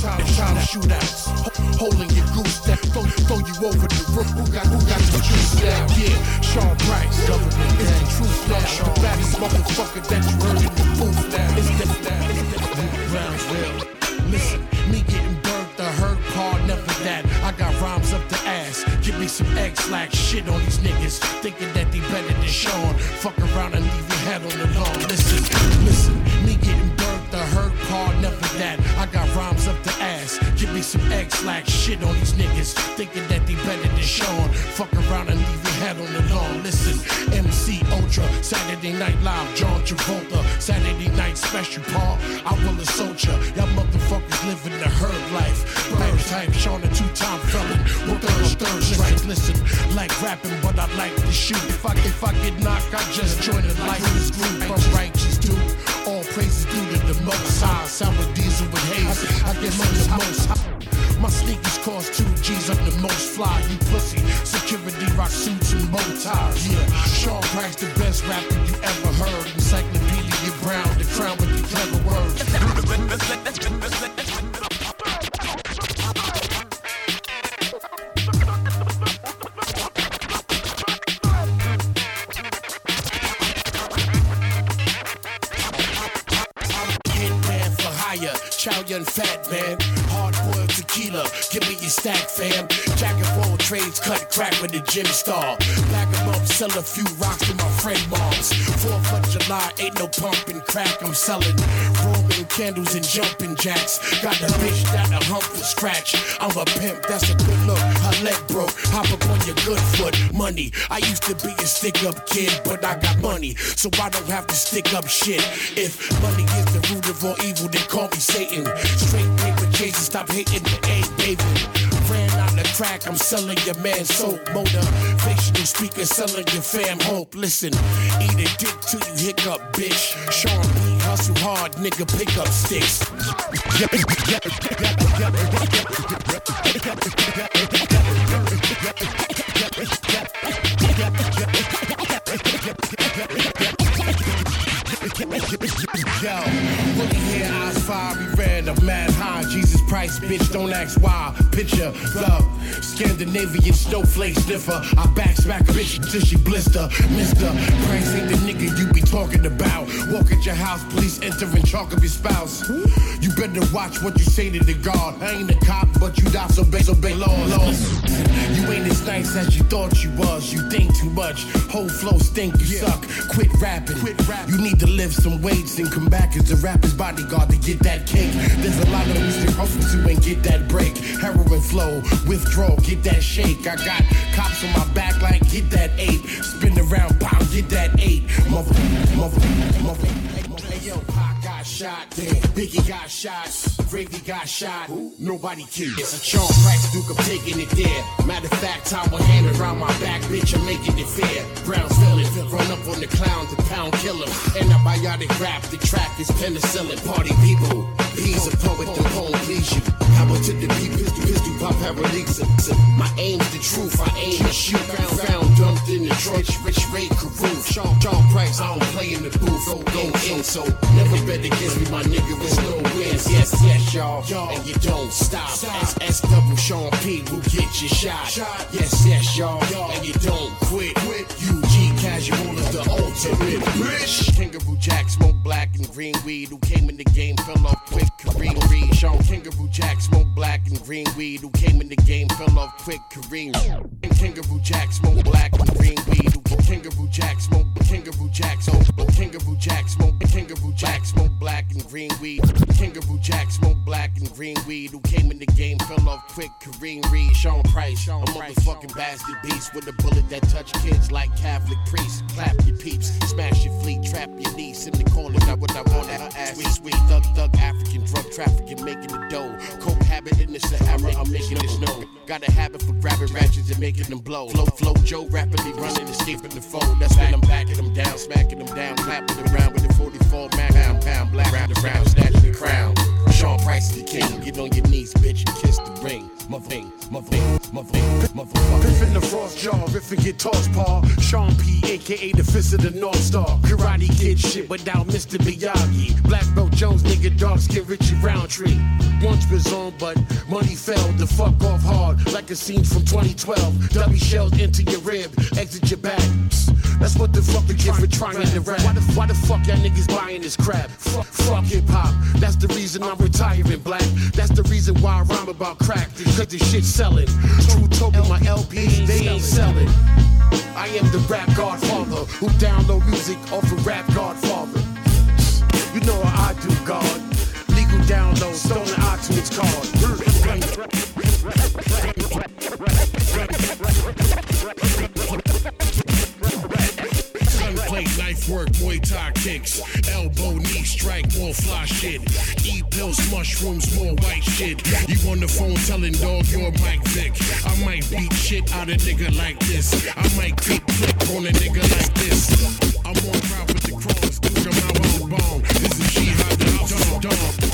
Time, time shootouts. Holding your goose that throw, throw you over the roof. Who got, who got the juice now? Yeah, Sean Price. Is the truth now. The baddest motherfucker that you heard in the booth now. It's it's the Brownsville. Listen, me getting burnt, the hurt part, never that. I got rhymes up the ass. Give me some X-lax shit on these niggas. Thinking that they better than Sean. Fuck around and leave your head on the lawn. Listen, listen, me getting burnt, the hurt part, never that. I got rhymes up the ass. Give me some X-lax shit on these niggas. Thinking that they better than Sean. Fuck around and leave your head on the lawn. Listen, MC Ultra, Saturday Night Live, John Travolta, Saturday Night Special, Paul. I will assault ya. Y'all motherfuckers living the herd life. Bird type, Sean a two-time felon. With third, third strikes, listen, like rapping, but I like to shoot. If I, if I get knocked, I just join the life group. I'm righteous, dude. All praises due to the most high. Sour diesel with haze. I guess I'm the most high. My sneakers cost two G's, I'm the most fly. You pussy, security rock suits and bow ties. Yeah, Sean Price, the best rapper you ever heard. Encyclopedia Brown, the crown with the clever words. Chow young fat man. Hard boiled tequila, give me your stack, fam. Jack and all trades, cut crack with the gym star. Back 'em up, sell a few rocks to my friend moms. Fourth of July, ain't no pumping crack, I'm selling. Roman candles and jumping jacks. Got a bitch that a hump and scratch. I'm a pimp, that's a good look. Her leg broke, hop up on your good foot. Money, I used to be a stick up kid, but I got money, so I don't have to stick up shit. If money is the root of all evil, then call me Satan. Straight paper chasing, stop hating the A, baby. Ran out the crack, I'm selling your man soap. Motivational speaker, selling your fam hope. Listen, eat a dick till you hiccup, bitch. Sean hustle hard, nigga, pick up sticks. Yo, look here, eyes fire, we red, I'm mad high. Jesus Price, bitch, don't ask why. Picture the Scandinavian snowflake sniffer. I back smack a bitch till she blister. Mister Price ain't the nigga you be talking about. Walk at your house, police enter and chalk up your spouse. You better watch what you say to the guard. I ain't a cop, but you die, so obey, obey law, law. You ain't as nice as you thought you was. You think too much. Whole flow stink, you suck. Quit rapping. Quit rapping. You need to lift some weights and come back as the rapper's bodyguard to get that cake. There's a lot of Mr. To and get that break. Heroin flow, withdrawal, get that shake. I got cops on my back like get that eight. Spin around, pow, get that eight. Mother, mother, mother. Hey yo, got shot, damn. Biggie got shot, Gravy got shot. Nobody cares. It's a Sean Price Duke, I'm taking it there. Matter of fact, towel hand around my back, bitch, I'm making it fair. Brownsville, it run up on the clown, to pound kill killer. Antibiotic rap, the track is penicillin. Party people, he's a poet, the poem please you. How about to the beat, pistol, pistol, pop, paralexa. My aim's the truth, I aim to shoot. Found, found in the trench, rich rate, Karoof. Sean, Sean Price, I don't play in the booth, go, go in. So never bet against me, my nigga, with no wins. Yes, yes, y'all, and you don't stop. S, S double Sean P will get you shot. Yes, yes, y'all, and you don't quit. UG casual is the ultimate bitch. Kangaroo Jack, smoke black and green weed. Who came in the game, fell off quick. Kareem Reed. Sean Kangaroo Jack, smoke black and green weed. Who came in the game, fell off quick. Kareem. And Kangaroo Jack, smoke black and green weed. Who Kangaroo Jack, smoke Kangaroo Jack, so Kangaroo Jack, smoke Kangaroo Jack, smoke black and green weed. Kangaroo Jack, smoke black and green weed. Who came in the game, fell off quick. Kareem Reed. Sean Price, a motherfucking bastard beast with a bullet that touch kids like Catholic priests. Clap your peeps, smash your fleet, trap your niece in the corner. Got what I want her ass. Sweet, sweet, thug, thug, African drug trafficking, making the dough. Coke habit in the Sahara, I'm making this known. Got a habit for grabbing ratchets and making them blow. Flow, flow, Joe rapidly running, escaping the foe. That's when I'm backing them down, smacking them down, clapping around with the 44 Mac, pound, pound, black, round around, snatching the crown. Sean Price the king. Get on your knees, bitch, and kiss the ring. Mother, mother, mother, motherfucker. Piff in the frost jaw, riffing guitars paw. Sean P, aka the fist of the North Star. Karate kid shit without Mr. Miyagi. Black Belt Jones, nigga, dark skin Richie Roundtree. Once was on, but money fell. The fuck off hard, like a scene from 2012. W shells into your rib, exit your back. That's what the fuck you get for trying to rap. Why the, why the fuck y'all niggas buying this crap? Fuck, fuck hip hop. That's the reason I'm retiring black. That's the reason why I rhyme about crack. Cause the shit selling. True token, my LPs, they ain't selling. I am the rap godfather who download music off of Rap Godfather. You know how I do, God. Legal download, stolen iTunes Gunplay, work, Muay Thai kicks. Elbow, knee strike, more fly shit. Eat pills, mushrooms, more white shit. You on the phone telling dog you're Mike Vick. I might beat shit out a nigga like this. I might keep click on a nigga like this. I'm on route with the cross, dude, I'm out on bomb. This is jihad, dog, dog.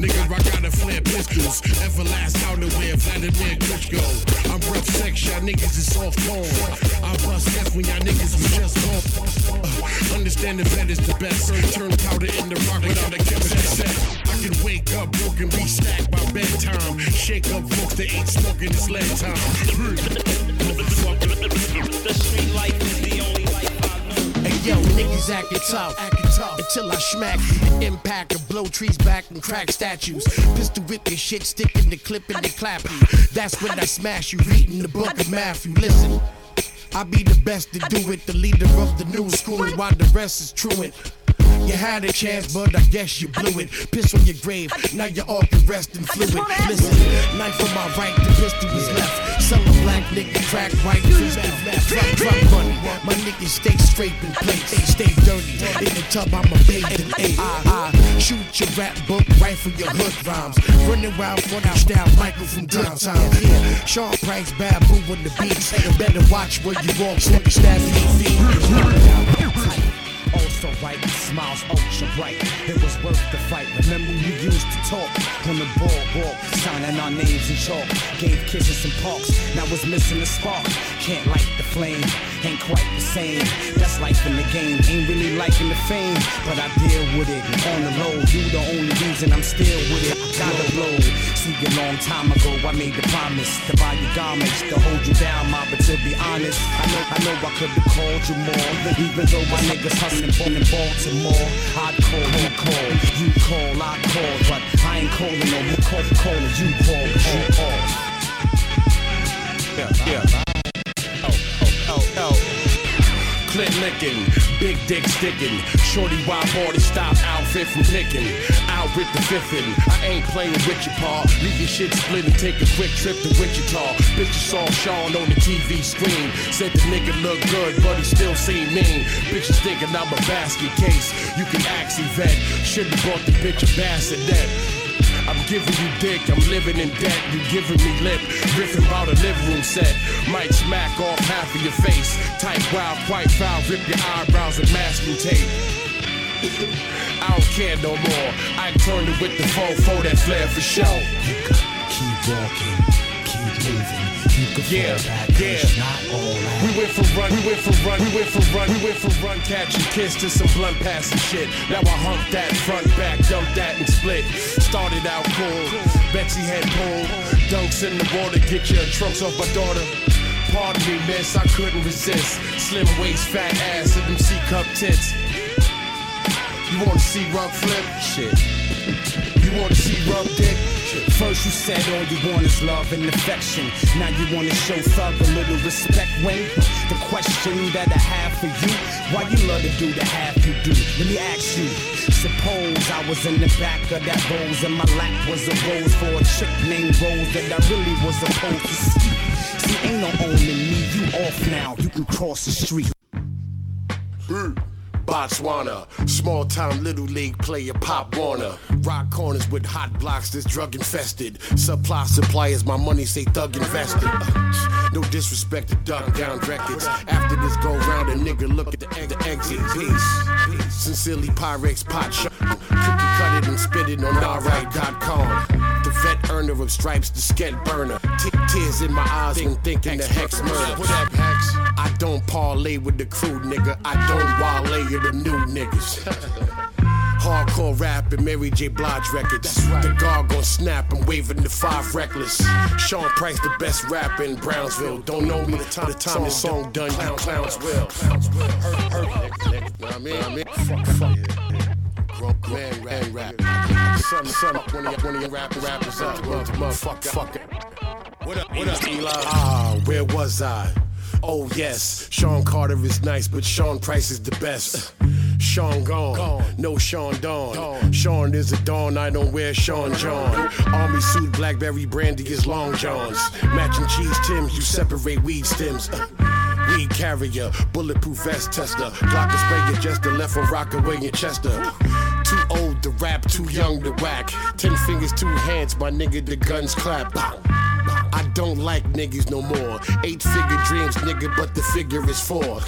Nigga, I got a flare pistols. Everlast outerwear, Vladimir Klitschko. I'm rough sex, y'all niggas is soft porn. I bust F when y'all niggas was just born. Uh, understand the bet is the best. Turn powder in the rock without a chemist set. I can wake up broken, be stacked by bedtime. Shake up folks that ain't smoking this lead time. The street life is the only life I know. Hey yo, niggas acting tough, acting tough until I smack you. Impact and blow trees back and crack statues. Pistol whip your shit, stick in the clip and they clap you. That's when I smash you, reading the book of Matthew. Listen. I be the best to do it, the leader of the new school, while the rest is truant. You had a chance, but I guess you blew it. Piss on your grave, now you're all rest in fluid. Listen, knife on my right, the pistol is left. Some a black nigga crack white, pistol left. Drop, drop money, my niggas stay scraping plates, they stay dirty. In the tub, I'm a in eight. I, I shoot your rap book, rifle your hood rhymes. Running wild for that style, Michael from Good Times. Yeah, Sean Price, bad boo on the beats. Better watch where you walk, so you stab your feet. Also right, smiles ultra bright. It was worth the fight. Remember you used to talk on the boardwalk, signing our names in chalk. Gave kisses in parks. Now it's missing the spark. Can't light the flame, ain't quite the same. That's life in the game. Ain't really liking the fame, but I deal with it. On the low, you the only reason I'm still with it. Gotta blow. See a long time ago, I made the promise to buy your garments, to hold you down, ma. But to be honest, I know I know I could have called you more. Even though my niggas hustling born in Baltimore, I'd call, you call, you call, I call, but I ain't calling no more. Call, calling you call, you off. Yeah, yeah. Licking, big dick sticking. Shorty wild body stop outfit from picking. Out with the fiffin'. I ain't playing with your paw. Leave your shit split and take a quick trip to Wichita. Bitches saw Sean on the TV screen. Said the nigga look good, but he still seem mean. Bitches thinking I'm a basket case. You can ask Yvette. Should've bought the bitch a bassinet. Giving you dick, I'm living in debt. You giving me lip, riffing about a living room set. Might smack off half of your face. Tight, wild, quite foul, rip your eyebrows with masking tape. I don't care no more. I turned it with the fofo that flare for show. Keep walking, keep moving. You can Yeah, back, yeah. it's not all. We went for run, we went for run, we went for run, we went for run, catch and kiss to some blunt passing shit. Now I hump that front back, dump that and split. Started out cool, Betsy had pulled, dunks in the water, get your trunks off my daughter. Pardon me, miss, I couldn't resist. Slim waist, fat ass, and them C cup tits. You wanna see rug flip? Shit. You wanna see rub dick? First you said all you want is love and affection. Now you wanna show thug a little respect when the question that I have for you, why you love to do the half you do? Let me ask you. Suppose I was in the back of that rose and my lap was a rose for a chick named Rose that I really was supposed to see. See, ain't no owning me, you off now, you can cross the street. Hmm. Botswana. Small town little league player Pop Warner. Rock corners with hot blocks that's drug infested. Supply suppliers, my money say thug invested. Uh, no disrespect to Duck Down Records. After this go round, a nigga look at the, the exit. Peace. Sincerely, Pyrex Pot Shop. Cookie cut it and spit it on stripes, the sket burner. T- tears in my eyes when thinking the hex murder. What up, Hex? I don't parlay with the crew, nigga. I don't wale with the new niggas. Hardcore rap and Mary J. Blige records. The guard gon' snap, I'm waving the five reckless. Sean Price, the best rapper in Brownsville. Don't know me the time, the time this song done, you clowns will. Hurt, hurt, nigga, nigga. Know what? I mean, fuck, fuck. Grown man rap, rap. Son, son, one of your, one of your rapper, rappers up. Motherfucker, fucker. What up, what up, Eli? Ah, where was I? Oh yes, Sean Carter is nice, but Sean Price is the best. Sean gone, no Sean Dawn. Sean is a dawn, I don't wear Sean John. Army suit, Blackberry brandy is long johns. Matching cheese Tims, you separate weed stems. Uh, Weed carrier, bulletproof vest tester. Glock sprayer, just the left a rock away in Chester. Old to rap, too young to whack. Ten fingers, two hands, my nigga, the guns clap. I don't like niggas no more. Eight figure dreams, nigga, but the figure is four.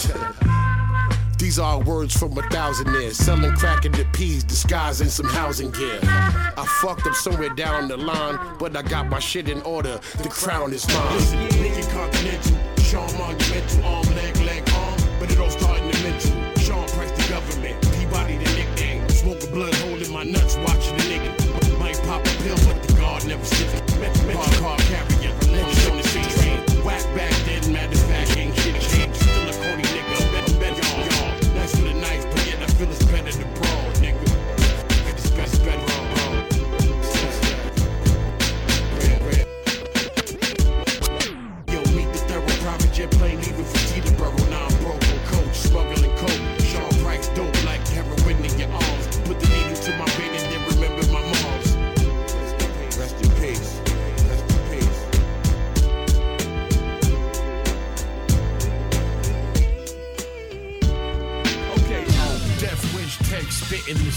These are words from a thousand years. Selling crack in the peas, disguising some housing gear. I fucked up somewhere down the line, but I got my shit in order. The crown is mine. Listen, nigga continental, Sean monumental, arm, leg, leg, arm, but it all start in the mental. Sean Price the government, Peabody the nickname. Smoke a blood my nuts, watching the nigga. Might pop a pill, but the guard never sits.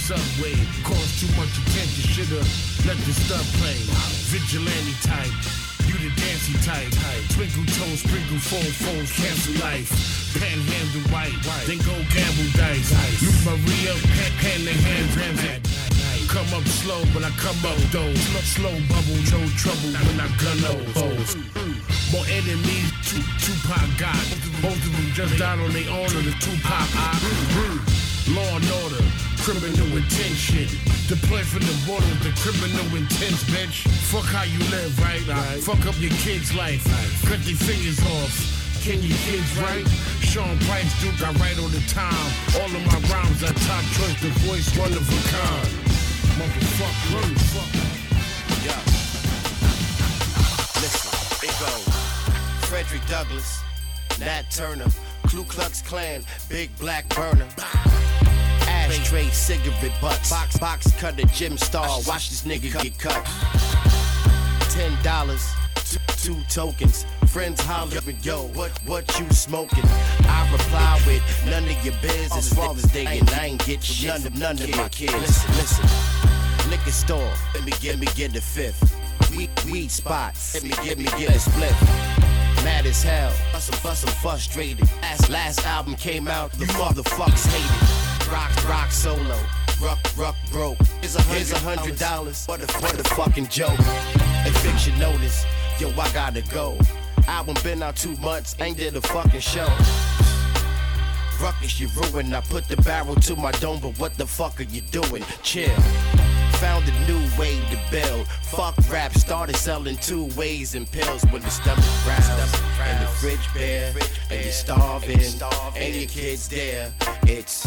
Subway. Caused too much attention, shoulda let the stuff play. Vigilante type, you the dancing type. Twinkle toes, sprinkle phone, phones, cancel life. Panhandle white, then go gamble dice. Maria, pen, pen the hand transit. Come up slow, but I come up though. Slow bubble, no trouble when I gun those foes. More enemies, two, Tupac got. Both of them just died on their own, or the Tupac I. Law and order, criminal intention. shit. Deploy from the border with the criminal intents, bitch. Fuck how you live, right? Uh, I fuck up your kid's life. Cut their fingers off. Can you kids right? Sean Price, Duke, I write all the time. All of my rhymes are top choice, the voice one of a kind. Motherfucker, motherfucker. Yeah. Listen, it goes. Frederick Douglass, Nat Turner, Ku Klux Klan, Big Black Burner. Ashtray, cigarette butts. Box, box cutter, gym Star. Watch this nigga get cut. Ten dollars, two, tokens. Friends hollering, yo, what, what you smoking? I reply with none of your biz. It's Father's Day and I ain't get shit none of none of my kids. Listen, listen. Liquor store, let me get me get the fifth. Weed, weed spots, let me get me get a split. Mad as hell, bust I'm, frustrated. Last, last album came out, the motherfuckers hated. Rock, rock solo, ruck, ruck broke. Here's a hundred, Here's a hundred dollars, what a, what a fucking joke. Eviction notice, yo, I gotta go. Album been out two months, ain't did a fucking show. Ruckus, you ruined. I put the barrel to my dome, but what the fuck are you doing? Chill. Found a new way to build. Fuck rap, started selling two ways and pills when the stomach growls and the fridge bare, and you're starving, and your kids there. It's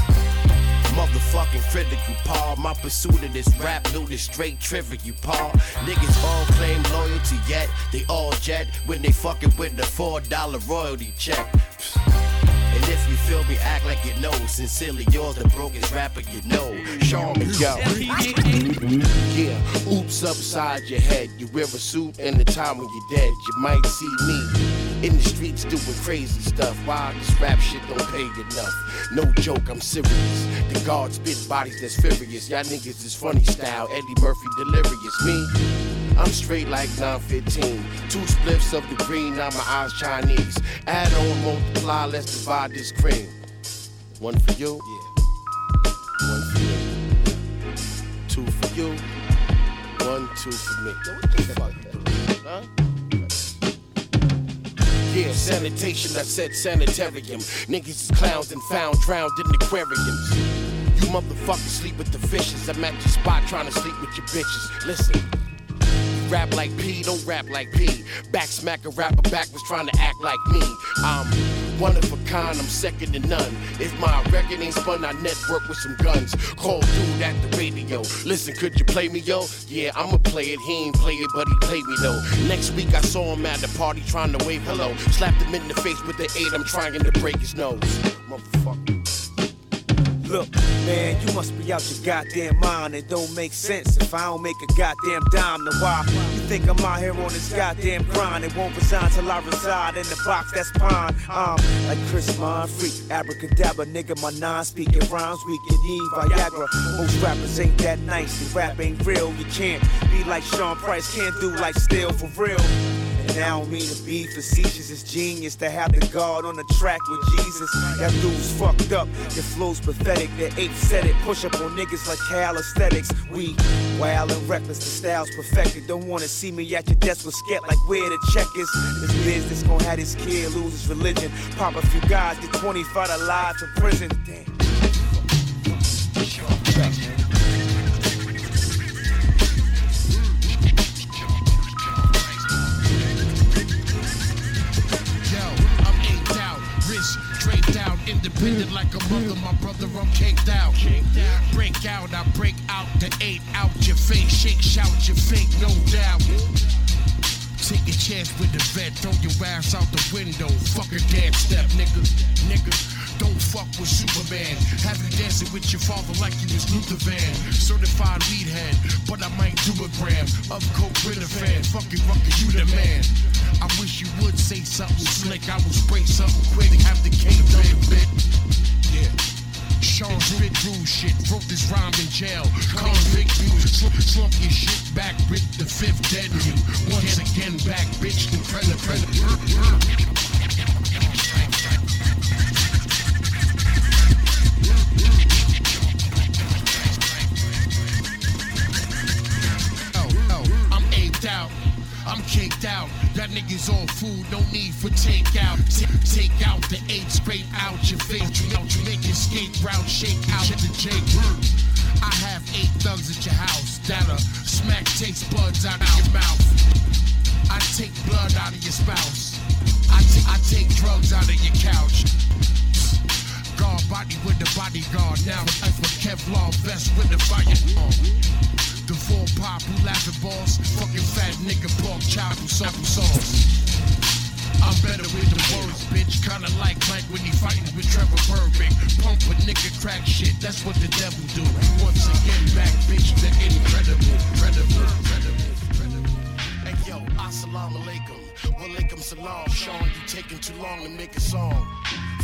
motherfucking critical, Paul. My pursuit of this rap loot is straight trivial, Paul. Niggas all claim loyalty, yet they all jet when they fucking with the four dollar royalty check. And if you feel me, act like you know. Sincerely, yours, the brokest rapper you know. Sean McGill. Yeah, oops upside your head. You wear a suit and the time when you're dead. You might see me In the streets doing crazy stuff. Why this rap shit don't pay enough? No joke, I'm serious. The guards spit bodies that's furious. Y'all niggas is funny style. Eddie Murphy delirious. Me, I'm straight like 915. Two spliffs of the green, now my eyes Chinese. Add on, multiply, let's divide this cream. One for you, yeah. one for me. Two for you, one, two for me. What the fuck you huh? Yeah, sanitation, I said sanitarium. Niggas is clowns and found drowned in aquariums. You motherfuckers sleep with the fishes. I'm at your spot trying to sleep with your bitches. Listen. Rap like P, don't rap like P. Back smack a rapper backwards trying to act like me. I'm one of a kind, I'm second to none. If my record ain't spun, I network with some guns. Call dude at the radio. Listen, could you play me, yo? Yeah, I'ma play it. He ain't play it, but he played me though. Next week I saw him at the party trying to wave hello. Slapped him in the face with the eight, I'm trying to break his nose. Motherfucker. Look, man, you must be out your goddamn mind. It don't make sense if I don't make a goddamn dime. Then why you think I'm out here on this goddamn grind? It won't resign till I reside in the box that's pine. I'm like Chris Mon, freak, abracadabra, nigga. My non-speaking rhymes weak and need Viagra. Most rappers ain't that nice. The rap ain't real. You can't be like Sean Price, can't do like Still for real. And I don't mean to be facetious, it's genius to have the guard on the track with Jesus. That dude's fucked up, your flow's pathetic. The eight said it, push up on niggas like calisthenics. We wild and reckless, the style's perfected. Don't wanna see me at your desk with scat like where the check is. This business gon' have this kid lose his religion. Pop a few guys, get 25 to life in prison. Damn. Independent like a mother. My brother, I'm caked out. Break out, I break out the eight out your face. Shake, shout, your fake, no doubt. Take a chance with the vet, throw your ass out the window. Fuck a dance step, nigga, nigga. Don't fuck with Superman. Have you dancing with your father like you was Luther Van. Certified weed head, but I might do a gram of coke with a fan. Fucking rucker, you the man. I wish you would say something slick. I will spray something quick. Have the cake on the bit. Yeah. Sean spit rule shit, wrote this rhyme in jail. Convict views, slump, slump your shit back with the fifth dead. Once again back, bitch, incredible. Oh, I'm caked out. That nigga's all food, no need for takeout. T- take out the eight, scrape out your face. You know, you make skate route, shake out the Jake. I have eight thugs at your house that'll smack taste buds out of your mouth. I take blood out of your spouse. I, t- I take drugs out of your couch. Guard body with the bodyguard. Now I for Kevlar vest with the fire. The four pop who laughing boss. Fucking fat nigga pork chop who supple sauce. I'm better with the words, bitch. Kinda like Mike when he fighting with Trevor Berbick. Pump a nigga crack shit, that's what the devil do. Once again, back, bitch, the incredible, incredible, assalamu alaikum. Walaikum salam. Sean, you taking too long to make a song.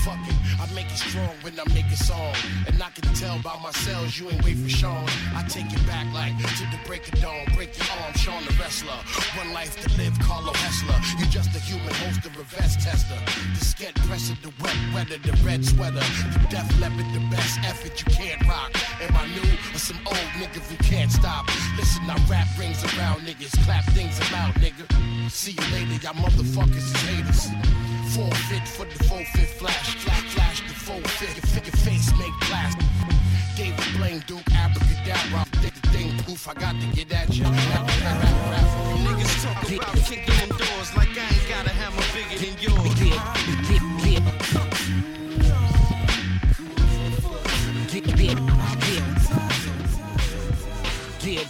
Fuck it, I make it strong when I make a song. And I can tell by my cells you ain't wait for Sean. I take it back like to the break of dawn. Break your arm, Sean the wrestler. One life to live, Carlo Hesser. You just a human host of a vest tester. The sket pressing the wet weather, the red sweater. The Def Leppard, the best effort you can't rock. Am I new or some old nigga who can't stop? Listen, I rap rings around niggas, clap things about nigga. See you later, y'all motherfuckers is haters. Forfeit for the forfeit flash, flash, flash the forfeit. Your, your face make blast. David Blaine, Duke, abracadabra. Did the thing poof, I got to get at you. Niggas talk about kicking in doors like I ain't got a hammer bigger than yours.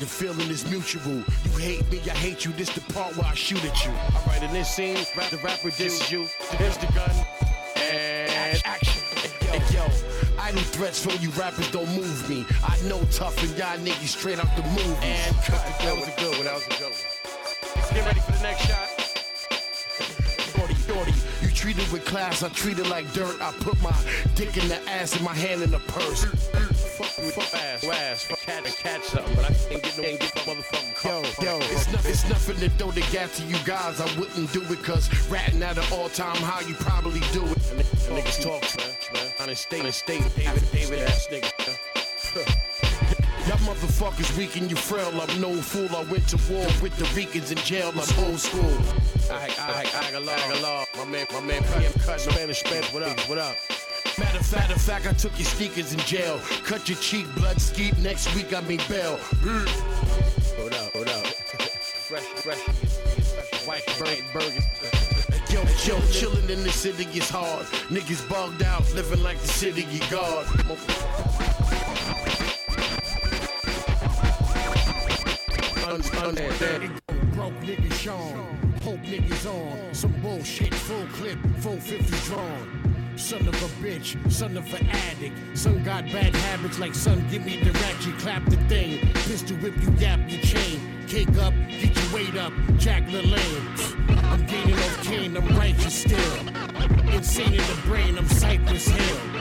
The feeling is mutual. You hate me, I hate you. This the part where I shoot at you. All right, in this scene, rap the rapper disses you. Here's the gun and action. And yo, I idle threats from you rappers don't move me. I know tough and y'all niggas straight out the movie. And cut. That was a good one. That was a good one. Get ready for the next shot. 40, 40. Treat it with class, I treat it like dirt. I put my dick in the ass and my hand in the purse. Fuck me, fuck ass, ass, fuck cat and catch something, but I get no, ain't get no motherfucking Yo, yo, it's, no, it's nothing to throw the gas to you guys. I wouldn't do it cause ratting at an all time high, you probably do it. Niggas talk, man, man. On the state, on the state, David, David ass nigga. Y'all motherfuckers weak and you frail. I'm no fool. I went to war with the Ricans in jail. I'm old school. I, I, I, Aguilar, my man, my man, PM Cut, Spanish, Spanish, what up, what up? Matter of fact, of fact, I took your sneakers in jail. Cut your cheek, blood skeet. Next week I mean bail. Hold up, hold up. fresh, fresh, fresh, white burger, burger. Yo, yo, chillin' in the city is hard. Niggas bugged out, living like the city you guard. Understand. Broke Sean, hope niggas on. Some bullshit, full clip, full 50 drawn. Son of a bitch, son of an addict. Son got bad habits like son, give me the ratchet, clap the thing. Pistol whip you, yap your chain. Cake up, get your weight up, Jack LaLanne. I'm gaining off cane, I'm righteous still. Insane in the brain, I'm Cypress Hill.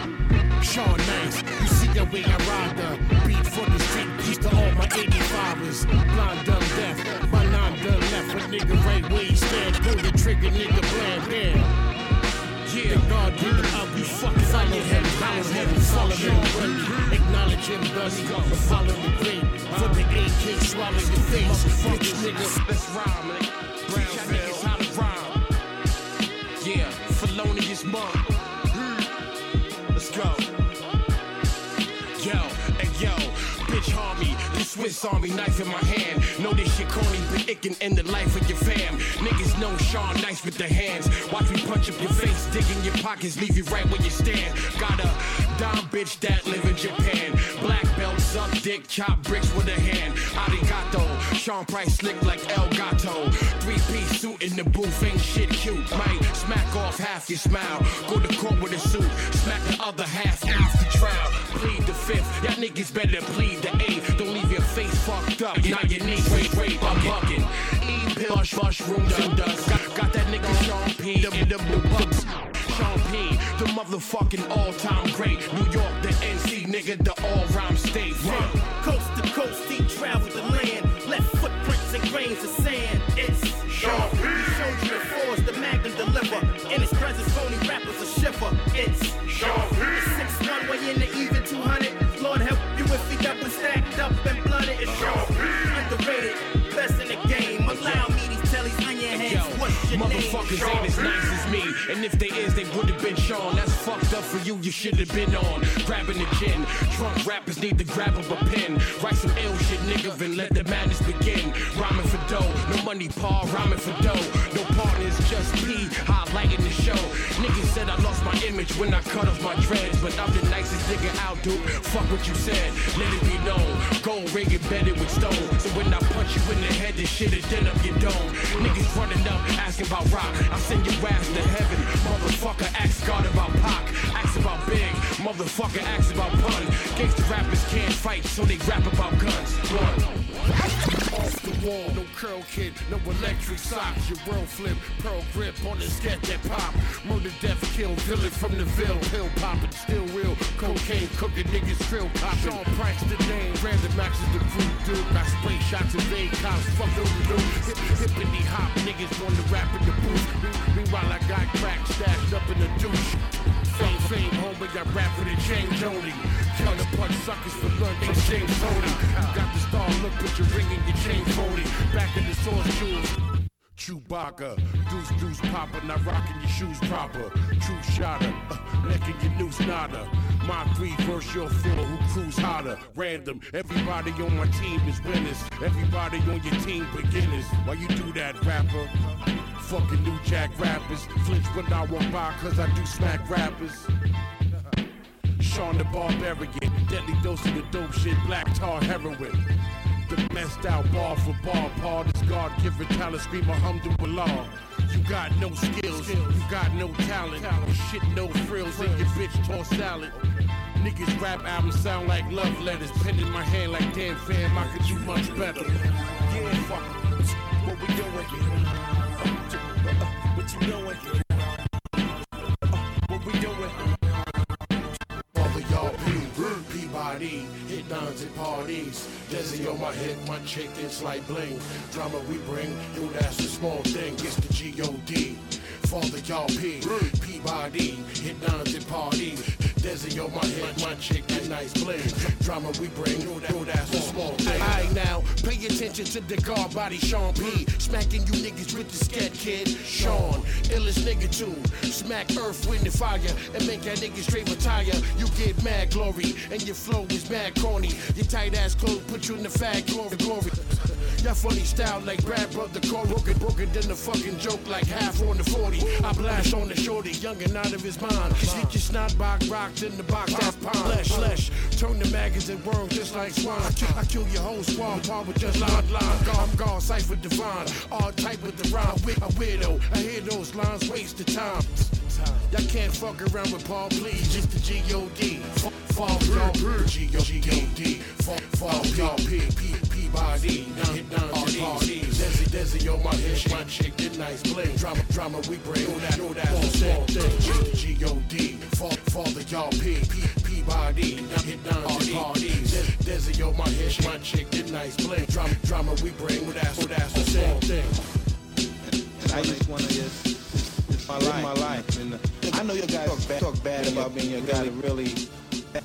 Sean Nice, you see the way I ride the beat for the street, peace to all my 85ers. Blind, dumb, deaf, my nine done left. A nigga right where he stand, pull the trigger, nigga bland, damn. Yeah, God give him up, you fuck follow him, follow him, follow him, acknowledge him, thus follow the great. For the AK, swallow your face, bitch nigga. Let's rhyme, nigga. Brownsville, Swiss Army knife in my hand. Know this shit corny, but it can end the life of your fam. Niggas know Sean nice with the hands. Watch me punch up your face, dig in your pockets, leave you right where you stand. Got dumb bitch that live in Japan. Black belt, suck dick, chop bricks with a hand. Arigato, Sean Price slick like El Gato. Three piece suit in the booth, ain't shit cute. Might smack off half your smile. Go to court with a suit, smack the other half after trial. Plead the fifth, y'all niggas better plead the eighth. Don't leave your face fucked up. Now your knees rape, rape, I'm bucking. Eat pill, mush, mushrooms and dust. Got, got that nigga Sean P. The, the, bucks. The motherfucking all-time great. New York, the NC nigga, the all-rhyme state. Run. Coast to coast, he traveled the land. Left footprints and grains of sand. It's Sean P. Showed you the force, the magnum deliver. In his presence, phony rappers a shiver. It's Sean P. Six one way in the even 200. Lord help you if he double stacked up and blooded. It's Sean P. Underrated, best in the game. Allow me these tellies on your Yo, hands. What's your motherfuckers name? ain't as nice as me. And if they been That's fucked up for you, you should have been on. Grabbing the gin. Drunk rappers need to grab up a pen. Write some ill shit, nigga, and let the madness begin. Rhyming for dough, no money, Paul, rhyming for dough. No partners, just me, highlighting the show. Niggas said I lost my image when I cut off my dreads. But I'm the nicest nigga out, dude. Fuck what you said, let it be known. Gold ring embedded with stone. So when I punch you in the head, this shit is then up your dome. Niggas running up, asking about rock. I send your ass to heaven. Motherfucker, ask God about Pac. Ask about Big. Motherfucker, ask about Pun. Gangsta rappers can't fight, so they rap about guns. Run. Off the wall, no curl kid, no electric socks. Your world flip, pearl grip on the sket that pop. Murder, death, kill, villain from the Ville. Pill popping, still real. Cocaine cooking, niggas drill popping. Sean Price the name, Brandon Max is the crew dude. Got spray shots and vague cops, fuck the dude. Hip, hippity hop, niggas want to rap in the booth. Meanwhile, I got crack stashed up in the douche. Fame, fame, homie, got rap for the James only. Counter punch suckers for I'm James Toney. Got the star look, but your ring and your chain phony. Back in the source jewels. Chewbacca, deuce deuce popper, not rocking your shoes proper. True shotter, uh, necking your noose nada. My three verse your four, who cruise hotter. Random, everybody on my team is winners. Everybody on your team beginners. Why you do that, rapper? Fucking new jack rappers. Flinch when I walk by, cause I do smack rappers. Sean the Barbarian, deadly dose of the dope shit, black tar heroin. The messed out bar for bar, Paul this God given talent, scream alhamdulillah. You got no skills, you got no talent, shit no frills, and your bitch toss salad. Niggas rap albums sound like love letters, pen in my hand like damn fam, I could do much better. Yeah, fuck what we doing? what you doing? Uh, what we doing? Peabody, hit dons at parties. Desi on my head, my chick, it's like bling. Drama we bring, yo, that's a small thing. It's the G-O-D. Father, y'all P. Peabody, hit dons at parties. Desi on my head, my chick, that nice bling. Drama we bring, yo, that, yo, that's a small thing. Alright now, pay attention to the guard body, Sean P. Smacking you niggas with the scat kid, Sean. Illest nigga too. Smack earth, wind, and fire, and make that nigga straight retire. You get mad glory, and your flow is mad corny. Your tight ass clothes put you in the fat glory, glory. Y'all funny style like Brad Brother Cole, broken, broken than the fucking joke like half on the 40. I blast on the shorty, young and out of his mind. Sneak your snot box rocked in the box, that's pond. Flesh, flesh, turn the maggots and just like swine. I kill, your whole squad, par with just line, line. I'm God, cipher divine. All type with the rhyme, with a widow. I hear those lines, waste of time. Y'all can't fuck around with Paul, please. It's the G-O-D. Fall y'all, G-O-D. Fall y'all, P, P, P-body. Hit down to parties. Desi, Desi on my head, my chick, get nice bling. Drama, drama we bring. Know that, know that's a small thing. G-O-D. Fall, fall the y'all, P, P, P-body. Hit down to parties. Desi, Desi on my head, my chick, get nice bling. Drama, drama we bring. Know that's, know that's a small thing. And I just wanna just, it's my life. my life. And, uh, I know you guys talk bad, talk bad about me. and You got a really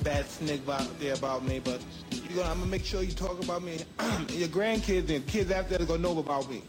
bad snick out there about me, but you gonna, I'm gonna make sure you talk about me. and your grandkids and kids after that are gonna know about me.